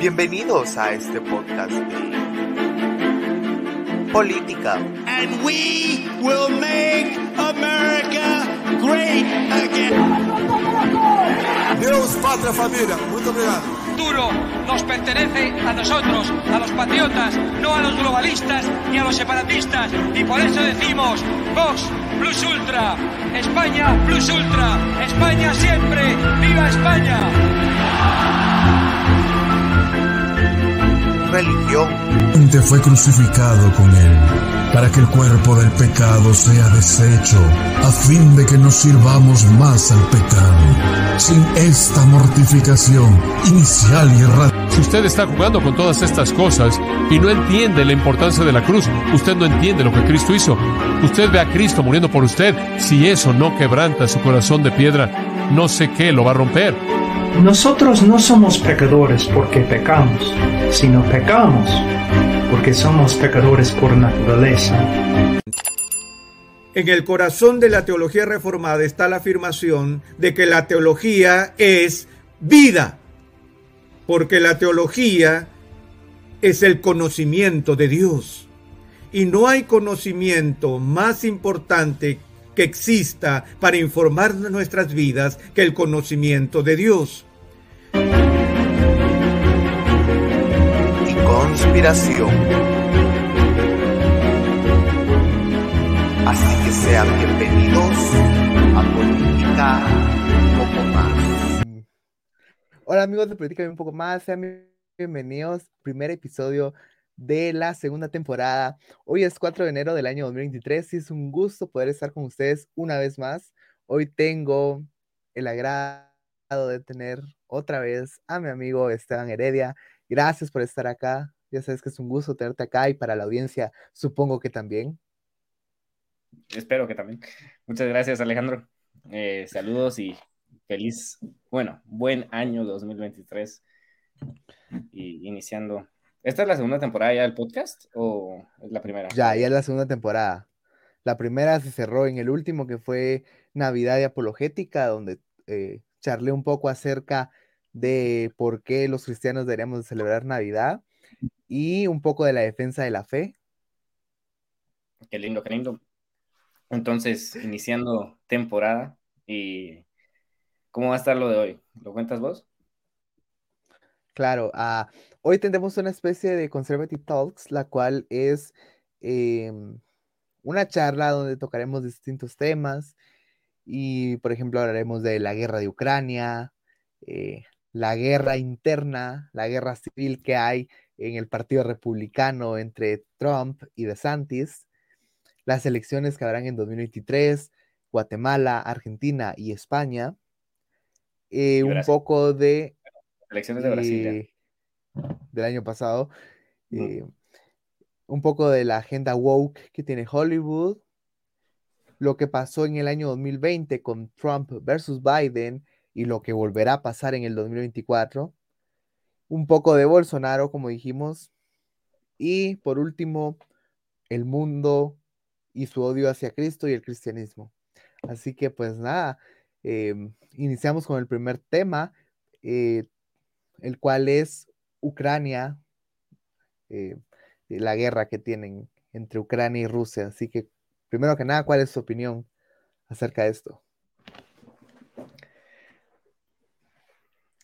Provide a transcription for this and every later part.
Bienvenidos a este podcast de política. And we will make America great again. Deus, pátria, família. Muito obrigado. futuro nos pertenece a nosotros, a los patriotas, no a los globalistas ni a los separatistas. Y por eso decimos, Vox Plus Ultra, España Plus Ultra, España siempre, viva España. Religión, Te fue crucificado con él, para que el cuerpo del pecado sea deshecho, a fin de que nos sirvamos más al pecado. Sin esta mortificación inicial y radical. Si usted está jugando con todas estas cosas y no entiende la importancia de la cruz, usted no entiende lo que Cristo hizo. Usted ve a Cristo muriendo por usted. Si eso no quebranta su corazón de piedra, no sé qué lo va a romper. Nosotros no somos pecadores porque pecamos, sino pecamos porque somos pecadores por naturaleza. En el corazón de la teología reformada está la afirmación de que la teología es vida, porque la teología es el conocimiento de Dios. Y no hay conocimiento más importante que exista para informar nuestras vidas que el conocimiento de Dios. y conspiración. Así que sean bienvenidos a Política un poco más. Hola amigos de Política y un poco más, sean bienvenidos. Primer episodio de la segunda temporada. Hoy es 4 de enero del año 2023 y es un gusto poder estar con ustedes una vez más. Hoy tengo el agrado de tener otra vez a mi amigo Esteban Heredia. Gracias por estar acá. Ya sabes que es un gusto tenerte acá y para la audiencia supongo que también. Espero que también. Muchas gracias, Alejandro. Eh, saludos y feliz, bueno, buen año 2023. Y iniciando. ¿Esta es la segunda temporada ya del podcast o es la primera? Ya, ya es la segunda temporada. La primera se cerró en el último que fue Navidad y Apologética, donde eh, charlé un poco acerca de por qué los cristianos deberíamos de celebrar Navidad y un poco de la defensa de la fe. Qué lindo, qué lindo. Entonces, iniciando temporada y ¿cómo va a estar lo de hoy? ¿Lo cuentas vos? Claro, ah, hoy tendremos una especie de Conservative Talks, la cual es em, una charla donde tocaremos distintos temas y, por ejemplo, hablaremos de la guerra de Ucrania, eh, la guerra interna, la guerra civil que hay en el Partido Republicano entre Trump y DeSantis, las elecciones que habrán en 2023, Guatemala, Argentina y España, eh, un poco de Elecciones de Brasil. del año pasado, un poco de la agenda woke que tiene Hollywood, lo que pasó en el año 2020 con Trump versus Biden y lo que volverá a pasar en el 2024, un poco de Bolsonaro, como dijimos, y por último, el mundo y su odio hacia Cristo y el cristianismo. Así que pues nada, em, iniciamos con el primer tema, eh, el cual es Ucrania, eh, la guerra que tienen entre Ucrania y Rusia. Así que, primero que nada, ¿cuál es su opinión acerca de esto?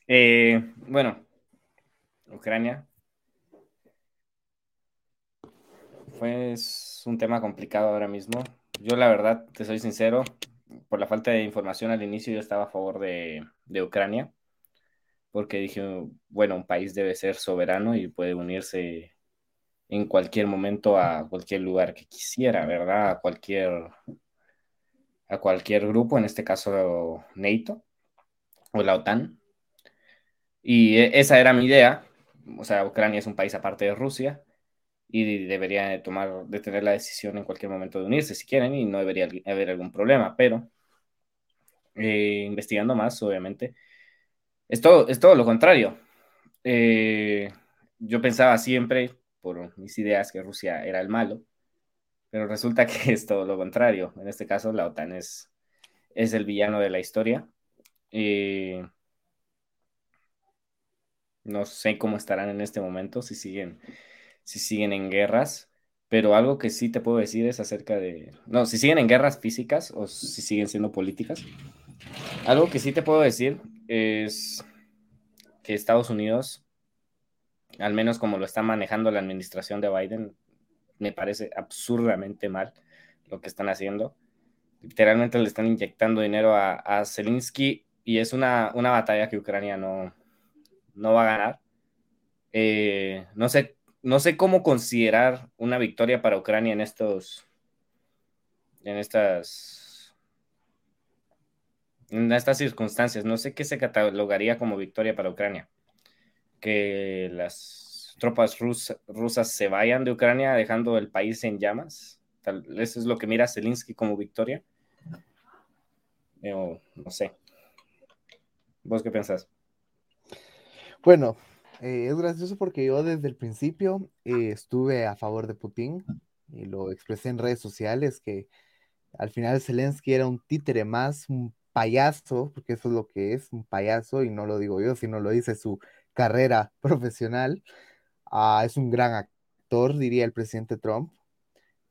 Eh, bueno, Ucrania. Pues un tema complicado ahora mismo. Yo la verdad, te soy sincero, por la falta de información al inicio yo estaba a favor de, de Ucrania, porque dije, bueno, un país debe ser soberano y puede unirse en cualquier momento a cualquier lugar que quisiera, ¿verdad? A cualquier, a cualquier grupo, en este caso NATO o la OTAN. Y e- esa era mi idea. O sea, Ucrania es un país aparte de Rusia y debería de tomar, de tener la decisión en cualquier momento de unirse si quieren y no debería haber algún problema. Pero eh, investigando más, obviamente, es todo, es todo lo contrario. Eh, yo pensaba siempre, por mis ideas, que Rusia era el malo, pero resulta que es todo lo contrario. En este caso, la OTAN es, es el villano de la historia. Eh, No sé cómo estarán en este momento, si siguen, si siguen en guerras, pero algo que sí te puedo decir es acerca de, no, si siguen en guerras físicas o si siguen siendo políticas. Algo que sí te puedo decir es que Estados Unidos, al menos como lo está manejando la administración de Biden, me parece absurdamente mal lo que están haciendo. Literalmente le están inyectando dinero a, Zelensky y es una, una batalla que Ucrania no, no va a ganar. Eh, no, sé, no sé cómo considerar una victoria para Ucrania en estos, en estas, en estas circunstancias. No sé qué se catalogaría como victoria para Ucrania. Que las tropas rusas se vayan de Ucrania dejando el país en llamas. eso es lo que mira Zelensky como victoria. no sé. ¿Vos qué pensás? Bueno, eh, es gracioso porque yo desde el principio eh, estuve a favor de Putin y lo expresé en redes sociales que al final Zelensky era un títere más, payaso, porque eso es lo que es, un payaso, y no lo digo yo, sino lo dice su carrera profesional. Ah, es un gran actor, diría el presidente Trump,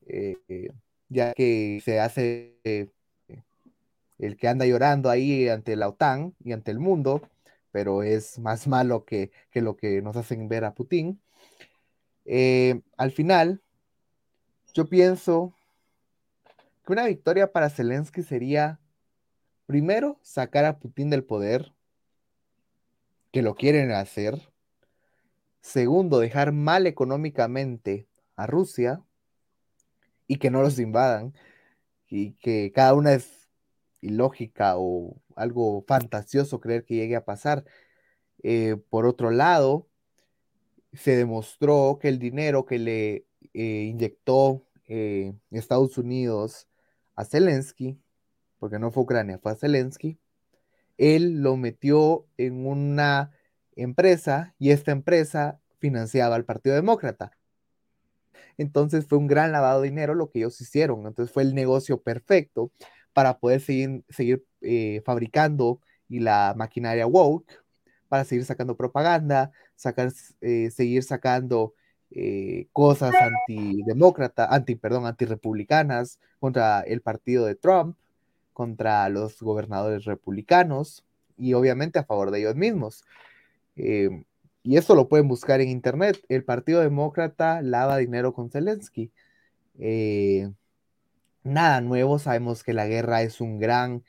eh, ya que se hace el que anda llorando ahí ante la OTAN y ante el mundo pero es más malo que, lo que nos hacen ver a Putin. Eh, al final, yo pienso que una victoria para Zelensky sería, primero, sacar a Putin del poder, que lo quieren hacer. Segundo, dejar mal económicamente a Rusia y que no los invadan y que cada una es ilógica o algo fantasioso creer que llegue a pasar. Eh, por otro lado, se demostró que el dinero que le eh, inyectó eh, Estados Unidos a Zelensky, porque no fue Ucrania, fue Zelensky, él lo metió en una empresa y esta empresa financiaba al Partido Demócrata. Entonces fue un gran lavado de dinero lo que ellos hicieron. Entonces fue el negocio perfecto para poder seguir, seguir eh, fabricando y la maquinaria woke, para seguir sacando propaganda, sacar, eh, seguir sacando eh, cosas antidemócratas, anti, perdón, antirepublicanas contra el partido de Trump, contra los gobernadores republicanos y obviamente a favor de ellos mismos. y eso lo pueden buscar en internet. El Partido Demócrata lava dinero con Zelensky nada nuevo, sabemos que la guerra es un gran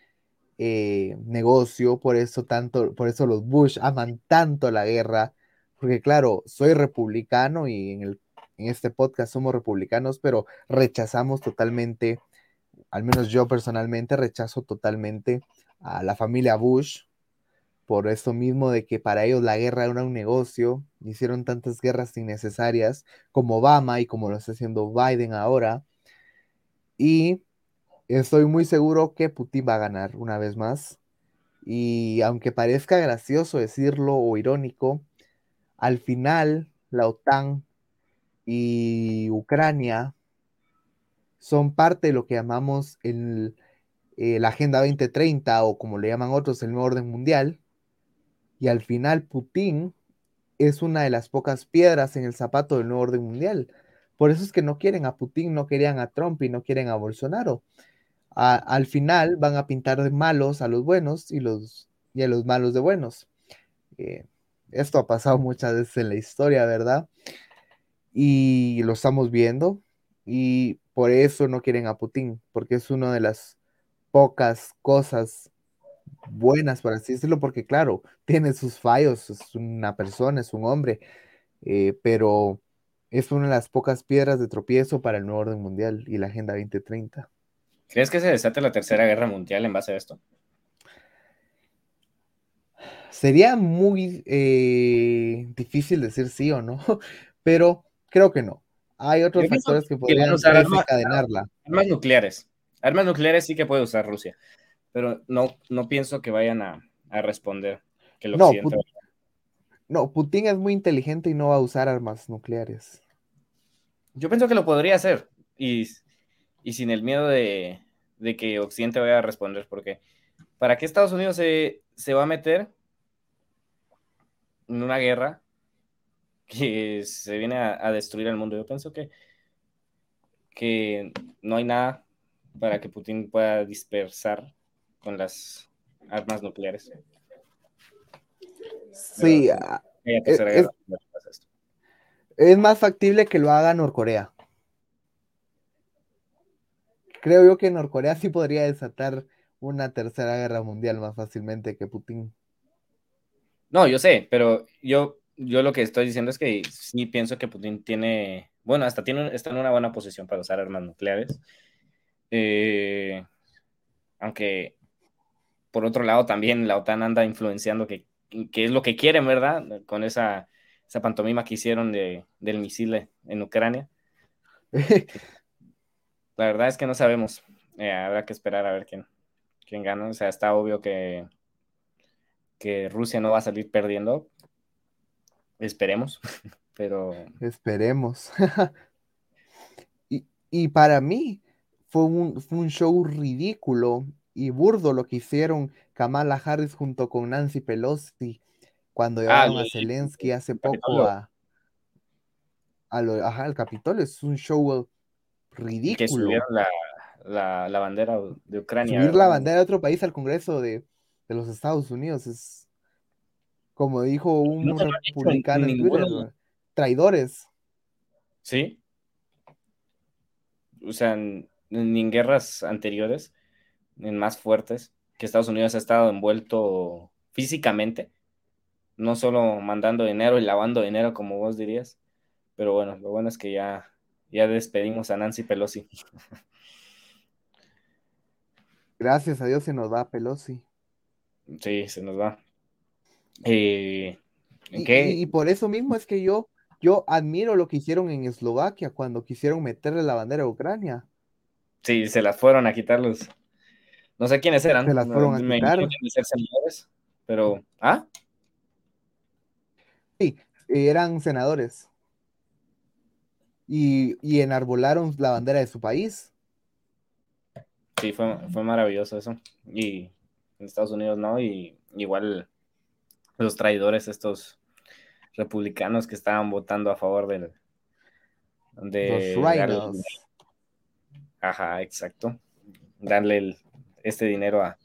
eh, negocio, por eso tanto, por eso los Bush aman tanto la guerra, porque claro, soy republicano y en, el, en este podcast somos republicanos, pero rechazamos totalmente, al menos yo personalmente rechazo totalmente a la familia Bush, por eso mismo de que para ellos la guerra era un negocio, hicieron tantas guerras innecesarias como Obama y como lo está haciendo Biden ahora, y estoy muy seguro que Putin va a ganar una vez más. Y aunque parezca gracioso decirlo o irónico, al final la OTAN y Ucrania son parte de lo que llamamos eh, la Agenda 2030 o como le llaman otros el nuevo orden mundial. Y al final Putin es una de las pocas piedras en el zapato del nuevo orden mundial. Por eso es que no quieren a Putin, no querían a Trump y no quieren a Bolsonaro. al final van a pintar de malos a los buenos y, los, a los malos de buenos. Eh, esto ha pasado muchas veces en la historia, ¿verdad? Y lo estamos viendo. Y por eso no quieren a Putin, porque es una de las pocas cosas buenas, por así decirlo, porque claro, tiene sus fallos, es una persona, es un hombre, eh, pero es una de las pocas piedras de tropiezo para el nuevo orden mundial y la Agenda 2030. ¿Crees que se desate la Tercera Guerra Mundial en base a esto? Sería muy eh, difícil decir sí o no, pero creo que no. Hay otros factores que podrían desencadenarla. Armas nucleares. Armas nucleares sí que puede usar Rusia, pero no, no pienso que vayan a, responder. Que no, no, Putin es muy inteligente y no va a usar armas nucleares. Yo pienso que lo podría hacer y, sin el miedo de, que Occidente vaya a responder, porque ¿para qué Estados Unidos se, va a meter en una guerra que se viene a, destruir el mundo. Yo pienso que, que no hay nada para que Putin pueda dispersar con las armas nucleares. Sí, ah, es, más factible que lo haga Norcorea. Creo yo que Norcorea sí podría desatar una tercera guerra mundial más fácilmente que Putin. No, yo sé, pero yo, yo lo que estoy diciendo es que sí pienso que Putin tiene, bueno, hasta tiene, está en una buena posición para usar armas nucleares. Eh, aunque por otro lado también la OTAN anda influenciando que, es lo que quieren, ¿verdad? Con esa, esa pantomima que hicieron de, del misil en Ucrania. la verdad es que no sabemos. Eh, habrá que esperar a ver quién, quién gana. O sea, está obvio que, que Rusia no va a salir perdiendo. Esperemos, pero... Esperemos. y, y, para mí fue un, fue un show ridículo y burdo lo que hicieron Kamala Harris junto con Nancy Pelosi cuando ah, llevaron a Zelensky hace poco a, al Capitolio. Es un show ridículo. Que subieron la, la, bandera de Ucrania. Subir la bandera de otro país al Congreso de, los Estados Unidos es, como dijo un republicano en Twitter, traidores. Sí. O sea, ni en guerras anteriores en más fuertes, que Estados Unidos ha estado envuelto físicamente, no solo mandando dinero y lavando dinero, como vos dirías, pero bueno, lo bueno es que ya, ya despedimos a Nancy Pelosi. Gracias a Dios se nos va Pelosi. Sí, se nos va. Eh, y, por eso mismo es que yo, yo admiro lo que hicieron en Eslovaquia cuando quisieron meterle la bandera a Ucrania. Sí, se las fueron a quitar los, no sé quiénes eran. Se las fueron a me ser senadores, pero. ¿Ah? Sí, eran senadores. Y, y, enarbolaron la bandera de su país. Sí, fue, fue maravilloso eso. Y en Estados Unidos no, y igual los traidores, estos republicanos que estaban votando a favor del. De los rhinos. Ajá, exacto. Darle el, este dinero a,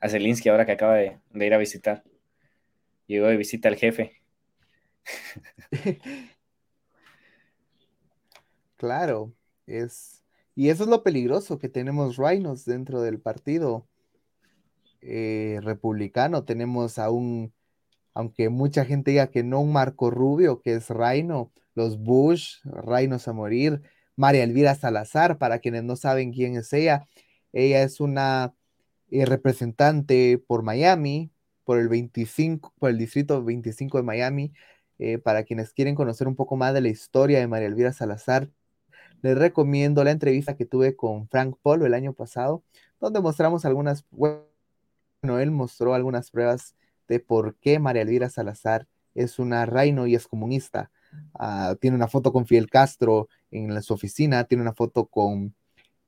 a Zelinsky ahora que acaba de, ir a visitar. Llegó de visita al jefe. claro, es. Y eso es lo peligroso, que tenemos rhinos dentro del partido eh, republicano. Tenemos a un, aunque mucha gente diga que no, un Marco Rubio, que es Reino, los Bush, Reinos a morir, María Elvira Salazar, para quienes no saben quién es ella. Ella es una eh, representante por Miami, por el 25, por el distrito 25 de Miami. Eh, para quienes quieren conocer un poco más de la historia de María Elvira Salazar, les recomiendo la entrevista que tuve con Frank Polo el año pasado, donde mostramos algunas, bueno, él mostró algunas pruebas por qué María Elvira Salazar es una reino y es comunista. Ah, tiene una foto con Fidel Castro en su oficina, tiene una foto con,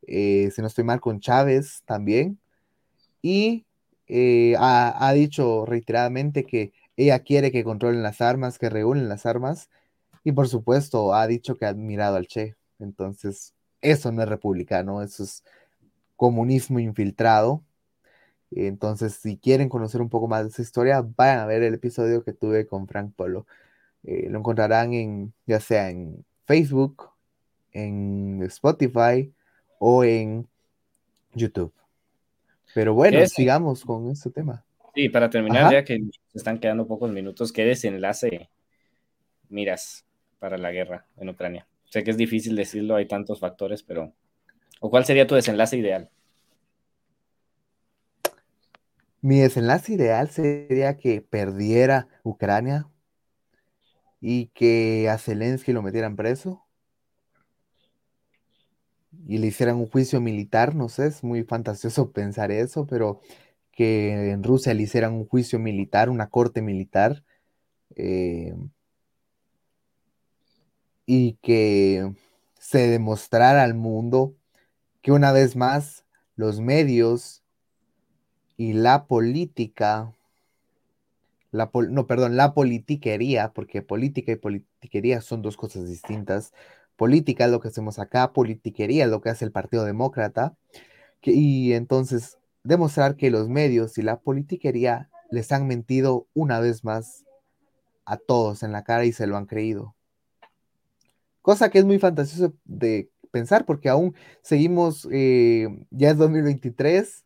eh, si no estoy mal, con Chávez también y eh, ha, dicho reiteradamente que ella quiere que controlen las armas, que reúnen las armas, y por supuesto ha dicho que ha admirado al Che. Entonces, eso no es republicano, eso es comunismo infiltrado. Entonces, si quieren conocer un poco más de esa historia, vayan a ver el episodio que tuve con Frank Polo. Eh, lo encontrarán en, ya sea en Facebook, en Spotify o en YouTube. Pero bueno, sigamos con este tema. Sí, para terminar, ya que se están quedando pocos minutos, ¿qué desenlace miras para la guerra en Ucrania? Sé que es difícil decirlo, hay tantos factores, pero ¿o cuál sería tu desenlace ideal? Mi desenlace ideal sería que perdiera Ucrania y que a Zelensky lo metieran preso y le hicieran un juicio militar, no sé, es muy fantasioso pensar eso, pero que en Rusia le hicieran un juicio militar, una corte militar, eh, y que se demostrara al mundo que una vez más los medios y la política la no, perdón, la politiquería, porque política y politiquería son dos cosas distintas. Política es lo que hacemos acá, politiquería es lo que hace el Partido Demócrata. y entonces demostrar que los medios y la politiquería les han mentido una vez más a todos en la cara y se lo han creído. Cosa que es muy fantasioso de pensar porque aún seguimos, eh, ya es 2023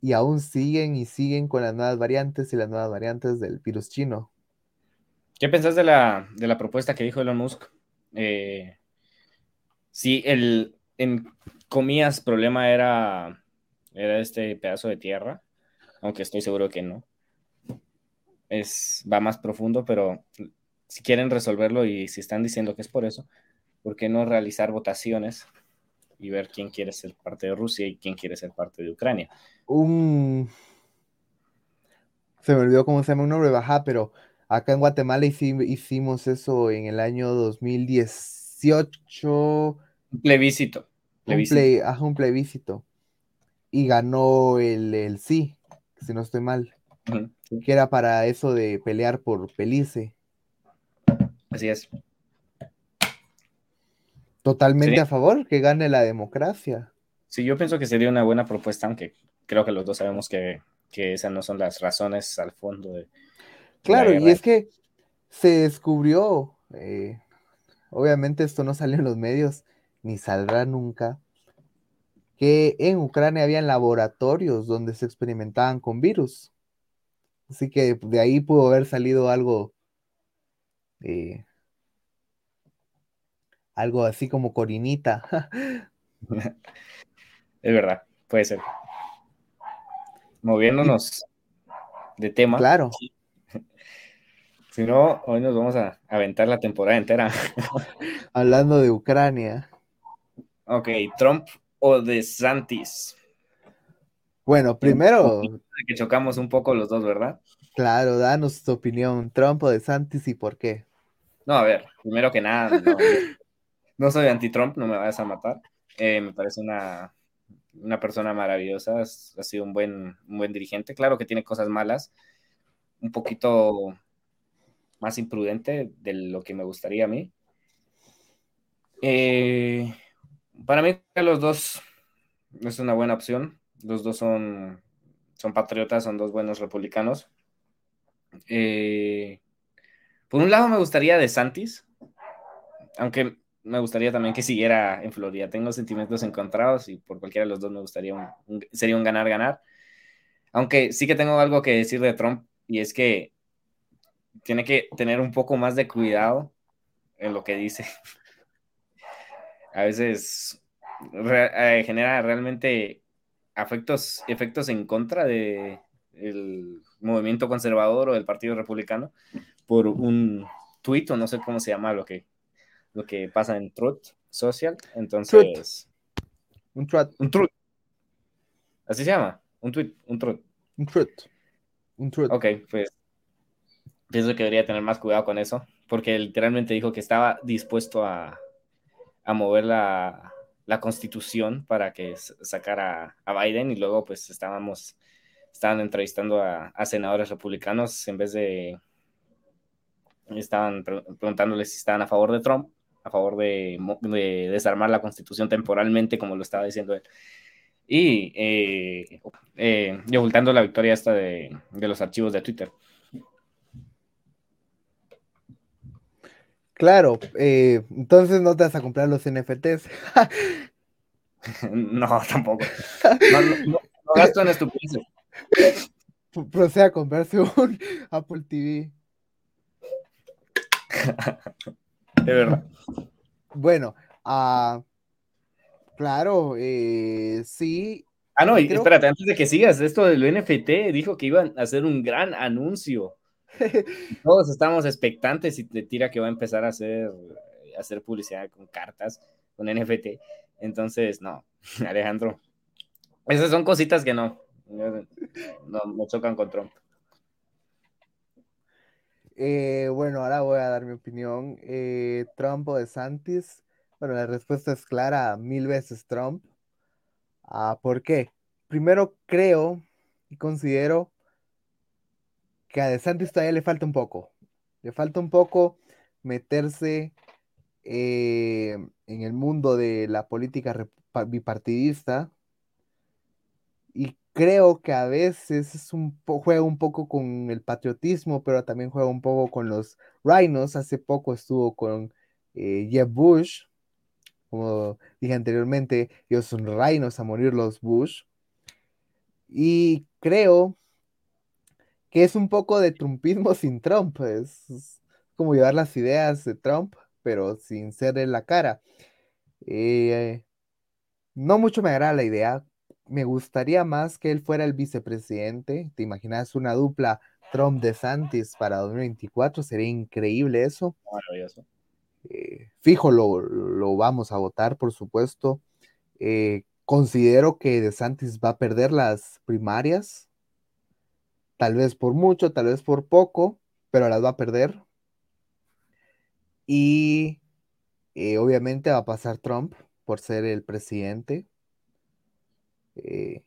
y aún siguen y siguen con las nuevas variantes y las nuevas variantes del virus chino. ¿Qué pensás de la, de la propuesta que dijo Elon Musk? Eh, si el, en comillas, problema era, era este pedazo de tierra, aunque estoy seguro que no. Es, va más profundo, pero si quieren resolverlo y si están diciendo que es por eso, ¿por qué no realizar votaciones y ver quién quiere ser parte de Rusia y quién quiere ser parte de Ucrania? Un... Se me olvidó cómo se llama un nombre baja, pero acá en Guatemala hicimos eso en el año 2018. Un plebiscito. plebiscito. Un, un plebiscito. Y ganó el, el sí, si no estoy mal. Que era para eso de pelear por Pelice. Así es. Totalmente a favor, que gane la democracia. Sí, yo pienso que sería una buena propuesta, aunque creo que los dos sabemos que, esas no son las razones al fondo de. Claro, y es que se descubrió, eh, obviamente esto no salió en los medios, ni saldrá nunca, que en Ucrania habían laboratorios donde se experimentaban con virus. Así que de ahí pudo haber salido algo, eh, algo así como Corinita. es verdad, puede ser. Moviéndonos de tema. Claro. Si no, hoy nos vamos a aventar la temporada entera. Hablando de Ucrania. Ok, Trump o de Santis. Bueno, primero. Que chocamos un poco los dos, ¿verdad? Claro, danos tu opinión, Trump o de Santis y por qué. No, a ver, primero que nada, no, soy anti-Trump, no me vayas a matar. Eh, me parece una, una persona maravillosa, ha sido un buen, un buen dirigente. Claro que tiene cosas malas, un poquito más imprudente de lo que me gustaría a mí. Eh, para mí, los dos es una buena opción. Los dos son, son patriotas, son dos buenos republicanos. Eh, por un lado, me gustaría de Santis, aunque me gustaría también que siguiera en Florida. Tengo sentimientos encontrados y por cualquiera de los dos me gustaría sería un ganar-ganar. Aunque sí que tengo algo que decir de Trump y es que tiene que tener un poco más de cuidado en lo que dice. A veces eh, genera realmente afectos, efectos en contra de movimiento conservador o del Partido Republicano por un tuit o no sé cómo se llama lo que, lo que pasa en Truth Social. Entonces. Un truth. Un truth. Así se llama. Un tweet. Un truth. Un truth. Un truth. Ok, pues pienso que debería tener más cuidado con eso, porque literalmente dijo que estaba dispuesto a, a mover la, la, constitución para que sacara a Biden y luego pues estábamos, estaban entrevistando a, a senadores republicanos en vez de, estaban preguntándoles si estaban a favor de Trump, a favor de, de desarmar la constitución temporalmente, como lo estaba diciendo él. Y, eh, eh, y ocultando la victoria esta de, de los archivos de Twitter. Claro, eh, entonces no te vas a comprar los NFTs. no, tampoco. No, gasto en estupideces. Procede a comprarse un Apple TV. De verdad. Bueno, uh, claro, eh, sí. Ah, no, y espérate, antes de que sigas, esto del NFT dijo que iban a hacer un gran anuncio. Todos estamos expectantes y te tira que va a empezar a hacer, a hacer publicidad con cartas, con NFT. Entonces, no, Alejandro. Esas son cositas que no, no me chocan con Trump. Eh, bueno, ahora voy a dar mi opinión. Eh, Trump o DeSantis. Bueno, la respuesta es clara, mil veces Trump. Ah, ¿Por qué? Primero creo y considero que a DeSantis todavía le falta un poco. Le falta un poco meterse eh, en el mundo de la política bipartidista. Y creo que a veces es un juega un poco con el patriotismo, pero también juega un poco con los rhinos. Hace poco estuvo con eh, Jeb Bush. Como dije anteriormente, ellos son rhinos a morir los Bush. Y creo que es un poco de trumpismo sin Trump. Es, como llevar las ideas de Trump, pero sin ser en la cara. Eh, no mucho me agrada la idea. Me gustaría más que él fuera el vicepresidente. ¿Te imaginas una dupla Trump-DeSantis Santis para 2024? Sería increíble eso. Eh, fijo, lo, vamos a votar, por supuesto. Eh, considero que DeSantis va a perder las primarias tal vez por mucho, tal vez por poco, pero las va a perder. Y eh, obviamente va a pasar Trump por ser el presidente. Eh,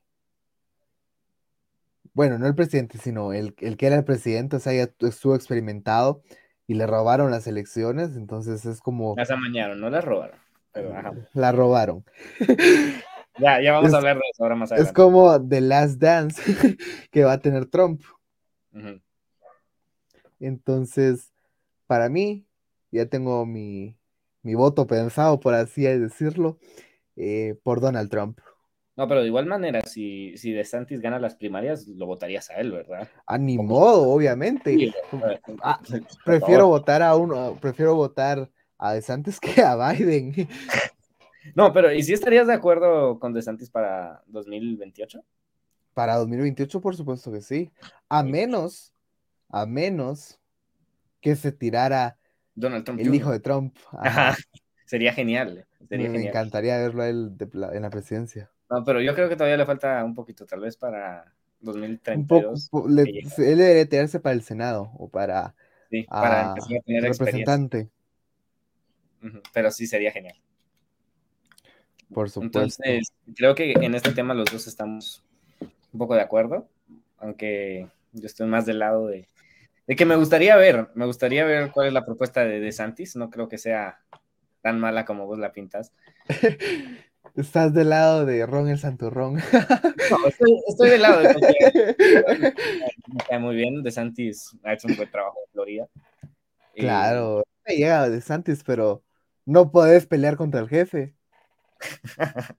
bueno, no el presidente, sino el, que era el presidente, o sea, ya estuvo experimentado y le robaron las elecciones, entonces es como... Las amañaron, no las robaron, pero La robaron. Ya, ya vamos a hablar de eso ahora más adelante. Es como The Last Dance que va a tener Trump. Entonces, para mí, ya tengo mi, voto pensado, por así decirlo, eh, por Donald Trump. No, pero de igual manera, si, si DeSantis gana las primarias, lo votarías a él, ¿verdad? A ni modo, obviamente. Ah, prefiero votar a uno, prefiero votar a DeSantis que a Biden. No, pero ¿y si estarías de acuerdo con DeSantis para 2028? Para 2028, por supuesto que sí. A menos, a menos que se tirara Donald Trump el hijo de Trump. Sería genial. me, encantaría verlo a él en la presidencia. No, pero yo creo que todavía le falta un poquito, tal vez para 2032. Un él debería tirarse para el Senado o para, sí, para tener representante. Pero sí sería genial. Por supuesto. Entonces, creo que en este tema los dos estamos un poco de acuerdo, aunque yo estoy más del lado de, de que me gustaría ver, me gustaría ver cuál es la propuesta de, de Santis, no creo que sea tan mala como vos la pintas. Estás del lado de Ron el Santurrón. No, estoy, del lado de Me cae muy bien. De Santis ha hecho un buen trabajo en Florida. Claro, me llega de Santis, pero no podés pelear contra el jefe.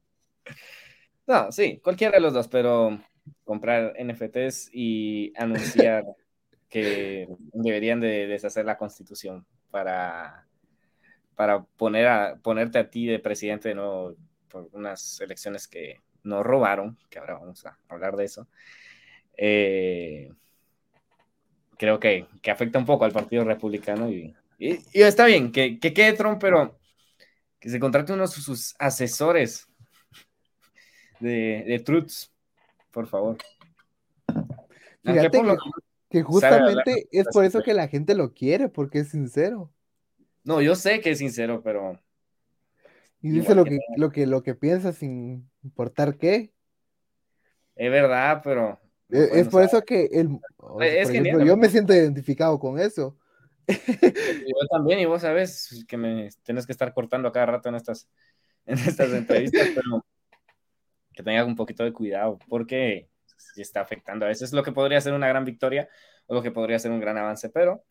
no, sí, cualquiera de los dos, pero comprar NFTs y anunciar que deberían de deshacer la constitución para, para poner a, ponerte a ti de presidente de nuevo por unas elecciones que no robaron, que ahora vamos a hablar de eso. Eh, creo que, afecta un poco al Partido Republicano y, está bien que, que quede Trump, pero que se contrate uno de sus asesores de, de Truths, por favor. Fíjate que, justamente es por eso que la gente lo quiere, porque es sincero. No, yo sé que es sincero, pero. Y dice lo que, lo que, lo que piensa sin importar qué. Es verdad, pero. E, es, por eso que el, es yo me siento identificado con eso. Yo también, y vos sabes que me tienes que estar cortando a cada rato en estas, en estas entrevistas, pero que tengas un poquito de cuidado, porque si está afectando. A veces lo que podría ser una gran victoria o lo que podría ser un gran avance, pero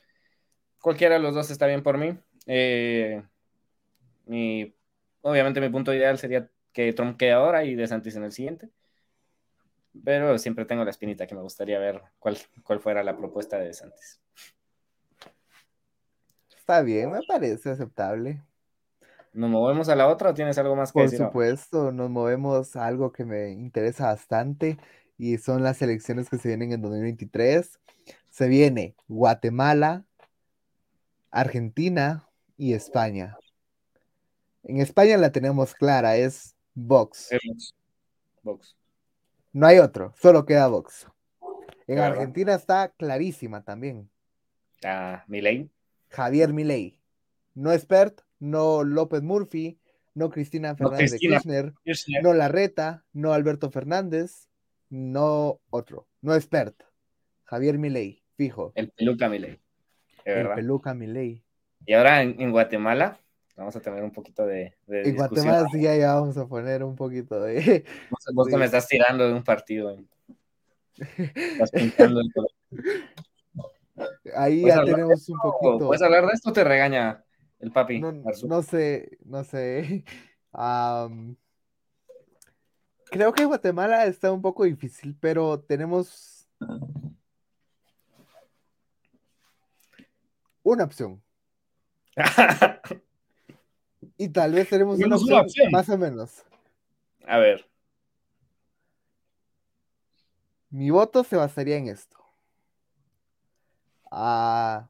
cualquiera de los dos está bien por mí. Eh, obviamente mi punto ideal sería que Trump quede ahora y DeSantis en el siguiente. Pero siempre tengo la espinita que me gustaría ver cuál, cuál fuera la propuesta de DeSantis. Está bien, me parece aceptable. ¿Nos movemos a la otra o tienes algo más que Por decir? Por supuesto, nos movemos a algo que me interesa bastante y son las elecciones que se vienen en 2023. Se viene Guatemala, Argentina y España. En España la tenemos clara, es Vox. Vox. No hay otro, solo queda Vox. En Argentina está clarísima también. Ah, Milei. Javier Milei. No Expert, no López Murphy, no Cristina Fernández de Kirchner, no Larreta, no Alberto Fernández, no otro, no Expert. Javier Milei. fijo. El peluca Milei. El peluca Milei. Y ahora en, Guatemala vamos a tener un poquito de, de En Guatemala sí ya, vamos a poner un poquito de... Vos, me estás tirando de un partido. Estás pintando el Ahí ya tenemos un poquito. ¿Puedes hablar de esto te regaña el papi? No, sé, no sé. creo que Guatemala está un poco difícil, pero tenemos una opción. Y tal vez tenemos una opción, más o menos. A ver. Mi voto se basaría en esto. Ah,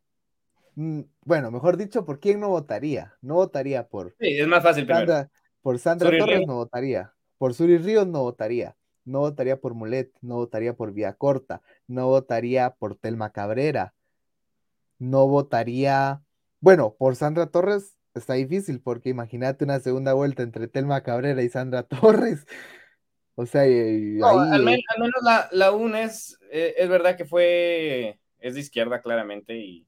mm, bueno, mejor dicho, ¿por quién no votaría? No votaría por. Sí, es más fácil Sandra, Por Sandra Torres no votaría. Por Suri Ríos no votaría. No votaría por Mulet. No votaría por Vía Corta. No votaría por Telma Cabrera. No votaría. Bueno, por Sandra Torres está difícil porque imagínate una segunda vuelta entre Telma Cabrera y Sandra Torres. O sea, ahí, al, menos, la, la UNES eh, es verdad que fue es de izquierda claramente y...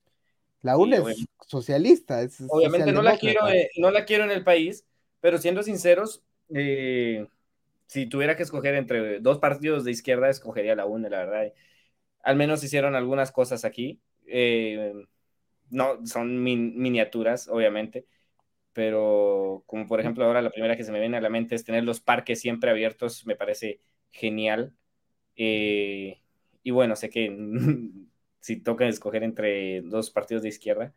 La UNE es socialista. Es obviamente no la, quiero, eh, no la quiero en el país, pero siendo sinceros, eh, si tuviera que escoger entre dos partidos de izquierda, escogería la UNE, la verdad. Al menos hicieron algunas cosas aquí. Eh, no, son miniaturas, obviamente, pero como por ejemplo ahora la primera que se me viene a la mente es tener los parques siempre abiertos, me parece genial. y bueno, sé que si toca escoger entre dos partidos de izquierda,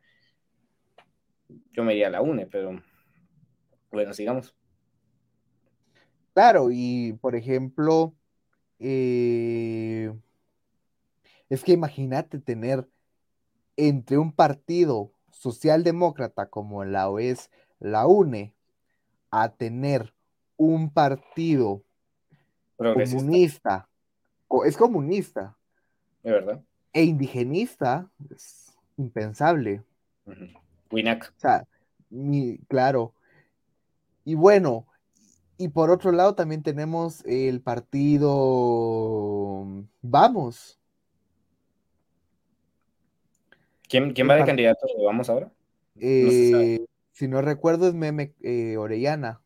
yo me iría a la UNE, pero bueno, sigamos. Claro, y por ejemplo, eh, es que imagínate tener entre un partido socialdemócrata como la OES, la UNE, a tener un partido comunista, es comunista. De verdad e indigenista, es impensable. Winac. O sea, claro. Y bueno, y por otro lado también tenemos el partido Vamos. ¿Quién, va de candidato Vamos ahora? Eh, si no recuerdo es Meme eh, Orellana,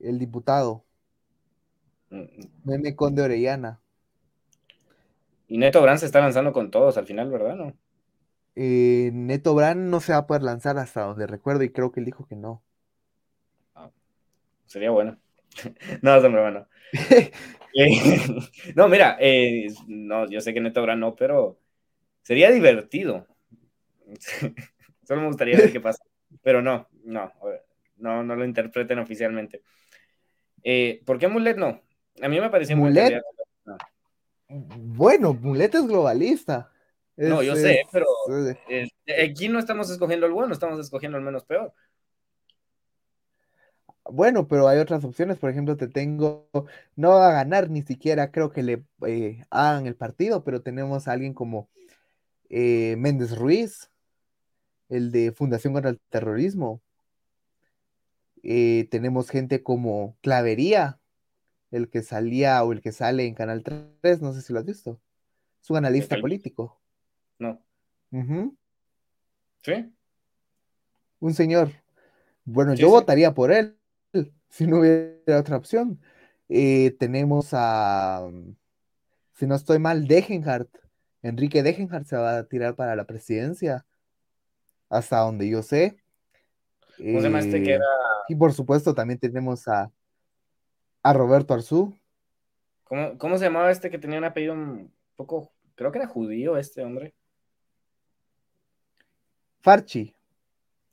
el diputado. Mm. Meme Conde Orellana. Y Neto Brand se está lanzando con todos al final, ¿verdad? ¿No? Eh, Neto Brand no se va a poder lanzar hasta donde recuerdo y creo que él dijo que no. Ah, sería bueno. no, es bueno. Eh, no, mira, eh, no, yo sé que Neto Brand no, pero sería divertido. Solo me gustaría ver qué pasa. Pero no, no, no, no lo interpreten oficialmente. ¿Por qué Mulet no? A mí me pareció Mulet. Bueno, Mulet es globalista. no, yo sé, pero aquí no estamos escogiendo el bueno, estamos escogiendo el menos peor. Bueno, pero hay otras opciones. Por ejemplo, te tengo, no va a ganar ni siquiera, creo que le eh, hagan el partido, pero tenemos a alguien como eh, Méndez Ruiz, el de Fundación contra el Terrorismo. Eh, tenemos gente como Clavería, el que salía o el que sale en Canal 3, no sé si lo has visto. Es un analista político. No. ¿Sí? Un señor. Bueno, yo votaría por él si no hubiera otra opción. Eh, tenemos a, si no estoy mal, Degenhardt. Enrique Degenhardt se va a tirar para la presidencia. Hasta donde yo sé. Que eh. Y por supuesto también tenemos a a Roberto Arzú. ¿Cómo, se llamaba este que tenía un apellido un poco, creo que era judío este hombre? Farchi.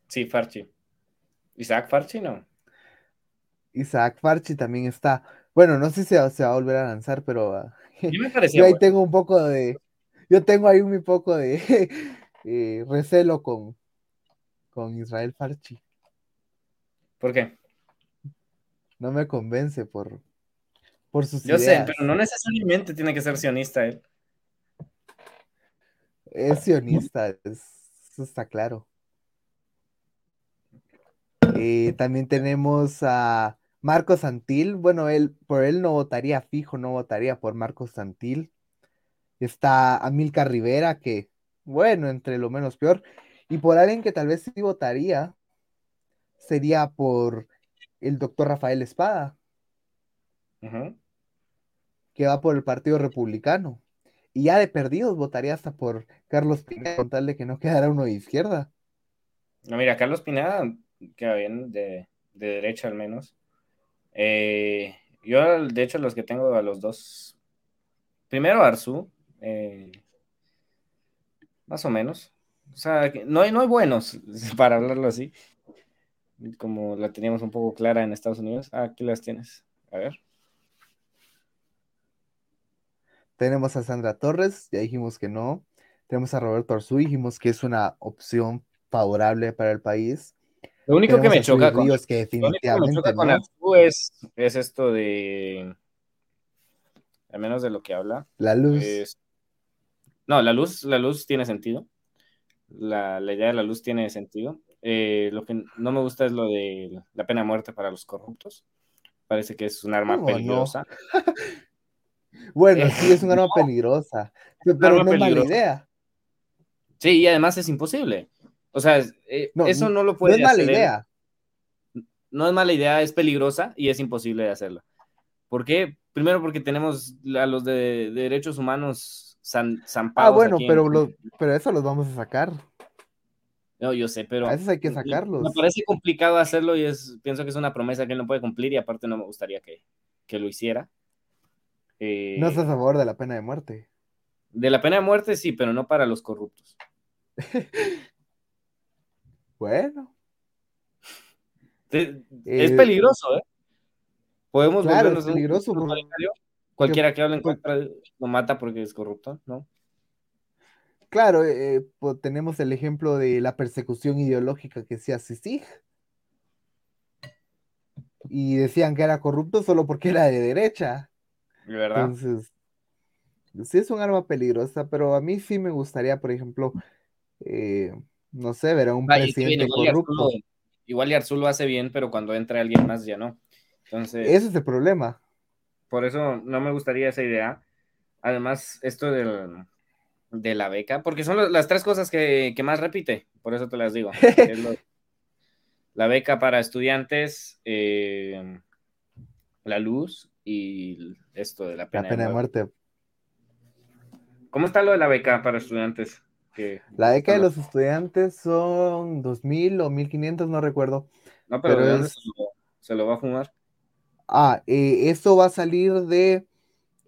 Sí, Farchi. Isaac Farchi, ¿no? Isaac Farchi también está. Bueno, no sé si se, va a volver a lanzar, pero ah, me yo ahí tengo un poco de, yo tengo ahí un poco de eh, recelo con, con Israel Farchi. ¿Por qué? no me convence por, por sus Yo sé, pero no necesariamente tiene que ser sionista él. Es sionista, eso está claro. Eh, también tenemos a Marco Santil. Bueno, él, por él no votaría fijo, no votaría por Marco Santil. Está Amilcar Rivera, que, bueno, entre lo menos peor. Y por alguien que tal vez sí votaría, sería por el doctor Rafael Espada, que va por el Partido Republicano. Y ya de perdidos votaría hasta por Carlos Pineda, con tal de que no quedara uno de izquierda. No, mira, Carlos Pineda queda bien, de, derecha al menos. Eh, yo, de hecho, los que tengo a los dos. Primero Arzú, eh, más o menos. O sea, no hay, no hay buenos, para hablarlo así. Como la teníamos un poco clara en Estados Unidos. Ah, aquí las tienes. A ver. Tenemos a Sandra Torres, ya dijimos que no. Tenemos a Roberto Arzú, dijimos que es una opción favorable para el país. Lo único que me choca con, es que definitivamente Arzú es, esto de, al menos de lo que habla. La luz. no, la luz, la luz tiene sentido. La, idea de la luz tiene sentido. Eh, lo que no me gusta es lo de la pena de muerte para los corruptos. Parece que es un arma peligrosa. Bueno, sí, es un arma peligrosa, pero no es mala idea. Sí, y además es imposible. O sea, eh, eso no lo puede No es mala idea. No es mala idea, es peligrosa y es imposible de hacerla. ¿Por qué? Primero porque tenemos a los de, derechos humanos zampados. Ah, bueno, pero, pero eso los vamos a sacar. No, yo sé, pero. A veces hay que sacarlos. Me parece complicado hacerlo y es, pienso que es una promesa que él no puede cumplir y aparte no me gustaría que, que lo hiciera. no estás a favor de la pena de muerte. De la pena de muerte sí, pero no para los corruptos. bueno. Es, eh, peligroso, ¿eh? Podemos claro, es peligroso. Cualquiera que hable en contra lo mata porque es corrupto, ¿no? Claro, eh, pues, tenemos el ejemplo de la persecución ideológica que se hace sí Y decían que era corrupto solo porque era de derecha. ¿De verdad? Entonces, sí es un arma peligrosa, pero a mí sí me gustaría, por ejemplo, eh, no sé, ver a un presidente corrupto. igual y Arzul lo hace bien, pero cuando entra alguien más ya no. Entonces, ese es el problema. Por eso no me gustaría esa idea. Además, esto de la beca, porque son las tres cosas que, más repite, por eso te las digo. la beca para estudiantes, eh, la luz y esto de la pena, la pena de muerte. ¿Cómo está lo de la beca para estudiantes? la beca de los estudiantes son 2.000 o 1.500, no recuerdo. No, pero, se, lo, va a fumar? Ah, eh, esto va a salir de,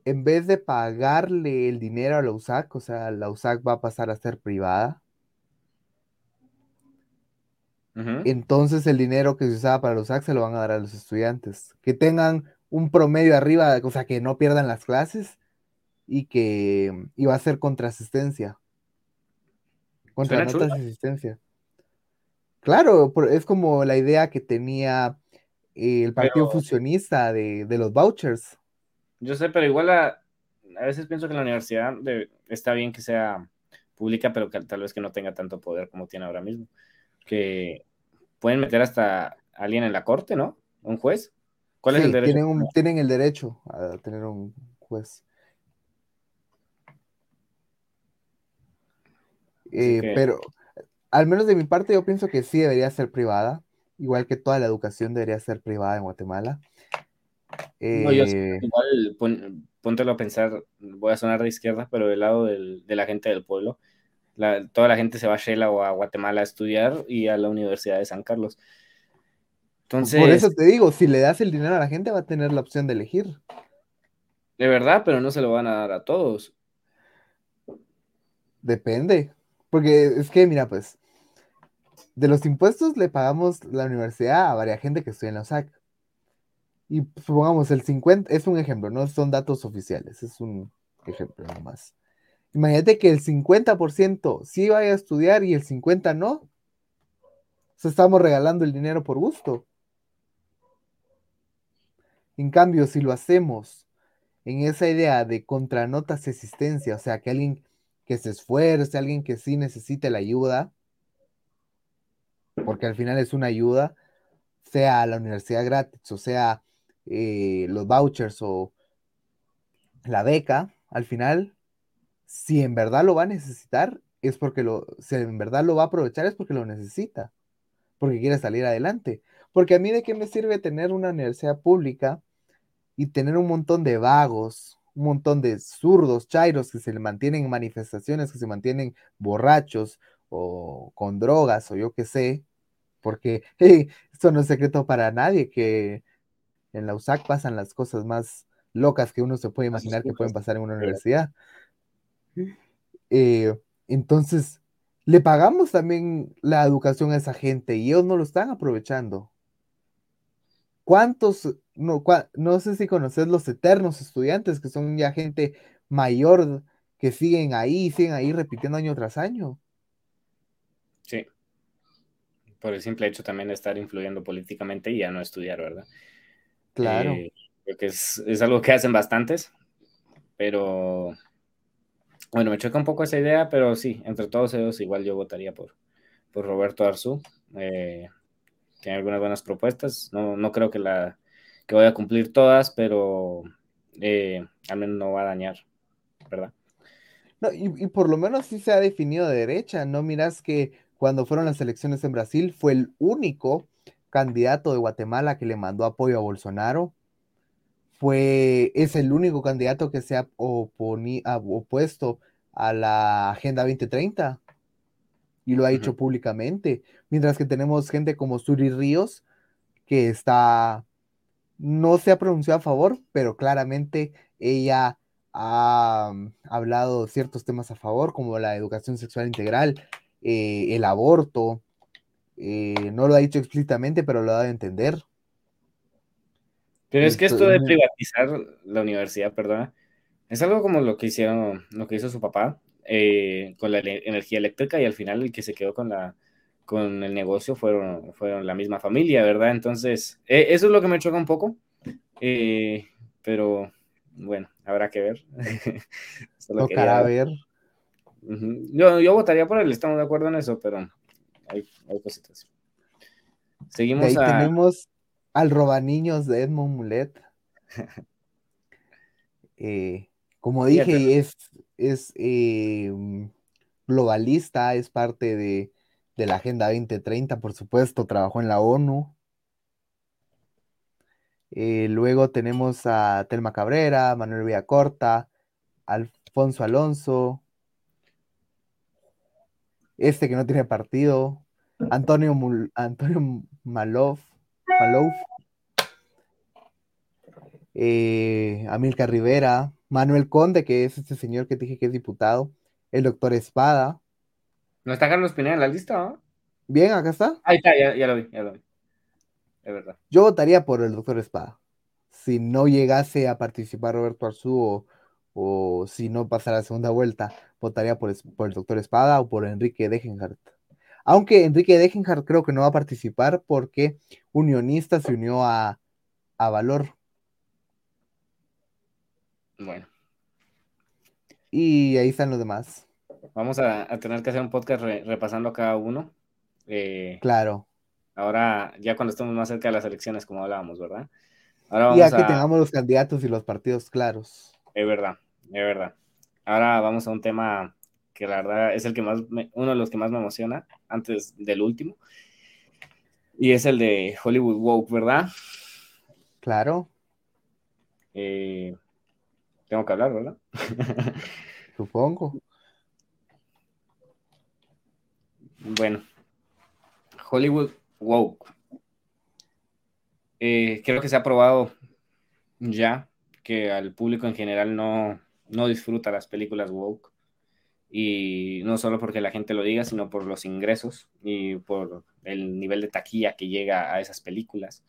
en vez de pagarle el dinero a la USAC, o sea, la USAC va a pasar a ser privada. Entonces el dinero que se usaba para la USAC se lo van a dar a los estudiantes. Que tengan un promedio arriba, o sea, que no pierdan las clases y que iba a ser contraasistencia. Contra notas de asistencia. Claro, es como la idea que tenía el partido fusionista de, los vouchers. Yo sé, pero igual a, veces pienso que la universidad está bien que sea pública, pero que, tal vez que no tenga tanto poder como tiene ahora mismo. Que pueden meter hasta alguien en la corte, ¿no? Un juez. ¿Cuál es el derecho? Tienen, tienen el derecho a tener un juez. Eh, pero al menos de mi parte yo pienso que sí debería ser privada, igual que toda la educación debería ser privada en Guatemala. No, yo eh, igual póntelo a pensar, voy a sonar de izquierda, pero del lado de la gente del pueblo, toda la gente se va a Shela o a Guatemala a estudiar y a la Universidad de San Carlos. Entonces, Por eso te digo, si le das el dinero a la gente va a tener la opción de elegir. De verdad, pero no se lo van a dar a todos. Depende. Porque es que, mira, pues, de los impuestos le pagamos la universidad a varias gente que estudia en la USAC. Y supongamos el 50, es un ejemplo, no son datos oficiales, es un ejemplo nada más. Imagínate que el 50% sí vaya a estudiar y el 50% no. O sea, estamos regalando el dinero por gusto. En cambio, si lo hacemos en esa idea de contranotas existencia, o sea, que alguien que se esfuerce, alguien que sí necesite la ayuda, porque al final es una ayuda, sea la universidad gratis o sea eh, los vouchers o la beca, al final si en verdad lo va a necesitar, es porque lo, si en verdad lo va a aprovechar, es porque lo necesita, porque quiere salir adelante. Porque a mí de qué me sirve tener una universidad pública y tener un montón de vagos, un montón de zurdos, chairos que se mantienen en manifestaciones, que se mantienen borrachos o con drogas o yo qué sé, porque esto no es secreto para nadie que en la USAC pasan las cosas más locas que uno se puede imaginar que pueden pasar en una universidad. Eh, entonces, le pagamos también la educación a esa gente y ellos no lo están aprovechando. ¿Cuántos, no, no sé si conoces los eternos estudiantes, que son ya gente mayor que siguen ahí, siguen ahí repitiendo año tras año? Sí. Por el simple hecho también de estar influyendo políticamente y ya no estudiar, ¿verdad? Claro. Eh, creo que es, es, algo que hacen bastantes, pero bueno, me choca un poco esa idea, pero sí, entre todos ellos igual yo votaría por, por Roberto Arzú. Eh, tiene algunas buenas propuestas, no, no creo que, la, que vaya a cumplir todas, pero eh, al menos no va a dañar, ¿verdad? No, y, y, por lo menos sí se ha definido de derecha, ¿no? Miras que cuando fueron las elecciones en Brasil fue el único candidato de Guatemala que le mandó apoyo a Bolsonaro. Fue, es el único candidato que se ha opuesto a la Agenda 2030 y lo ha hecho públicamente, mientras que tenemos gente como Suri Ríos que está, no se ha pronunciado a favor, pero claramente ella ha mm, hablado ciertos temas a favor, como la educación sexual integral, eh, el aborto, eh, no lo ha dicho explícitamente, pero lo ha dado a entender. Pero es que esto de privatizar la universidad, perdona, es algo como lo que hicieron, lo que hizo su papá eh, con la energía eléctrica y al final el que se quedó con la con el negocio fueron, fueron la misma familia, ¿verdad? Entonces, eh, eso es lo que me choca un poco, pero bueno, habrá que ver. Tocará ver. Yo, yo, votaría por él, estamos de acuerdo en eso, pero hay, hay cositas. Seguimos ahí tenemos al robaniños de Edmond Mulet. Eh, como dije, es, es eh, globalista, es parte de, de, la Agenda 2030, por supuesto, trabajó en la ONU. Eh, luego tenemos a Telma Cabrera, Manuel Villacorta, Alfonso Alonso, este que no tiene partido, Antonio, Antonio Malof, Malouf, eh, Amilcar Rivera, Manuel Conde, que es este señor que dije que es diputado, el doctor Espada. ¿No está Carlos Pineda en la lista? Bien, acá está. Ahí está, ya, lo vi, ya lo vi. Es verdad. Yo votaría por el doctor Espada. Si no llegase a participar Roberto Arzú o, si no pasara la segunda vuelta, votaría por, por el doctor Espada o por Enrique Degenhardt. Aunque Enrique Degenhardt creo que no va a participar porque Unionista se unió a, a Valor. Bueno. Y ahí están los demás. Vamos a, tener que hacer un podcast repasando a cada uno. Eh, claro. Ahora, ya cuando estemos más cerca de las elecciones, como hablábamos, ¿verdad? Ahora ya que tengamos los candidatos y los partidos claros. Es verdad, es verdad. Ahora vamos a un tema que la verdad es el que más, uno de los que más me emociona, antes del último. Y es el de Hollywood Woke, ¿verdad? Claro. Eh, tengo que hablar, ¿verdad? Supongo. Bueno, Hollywood Woke. Eh, creo que se ha probado ya que al público en general no, no disfruta las películas woke y no solo porque la gente lo diga, sino por los ingresos y por el nivel de taquilla que llega a esas películas.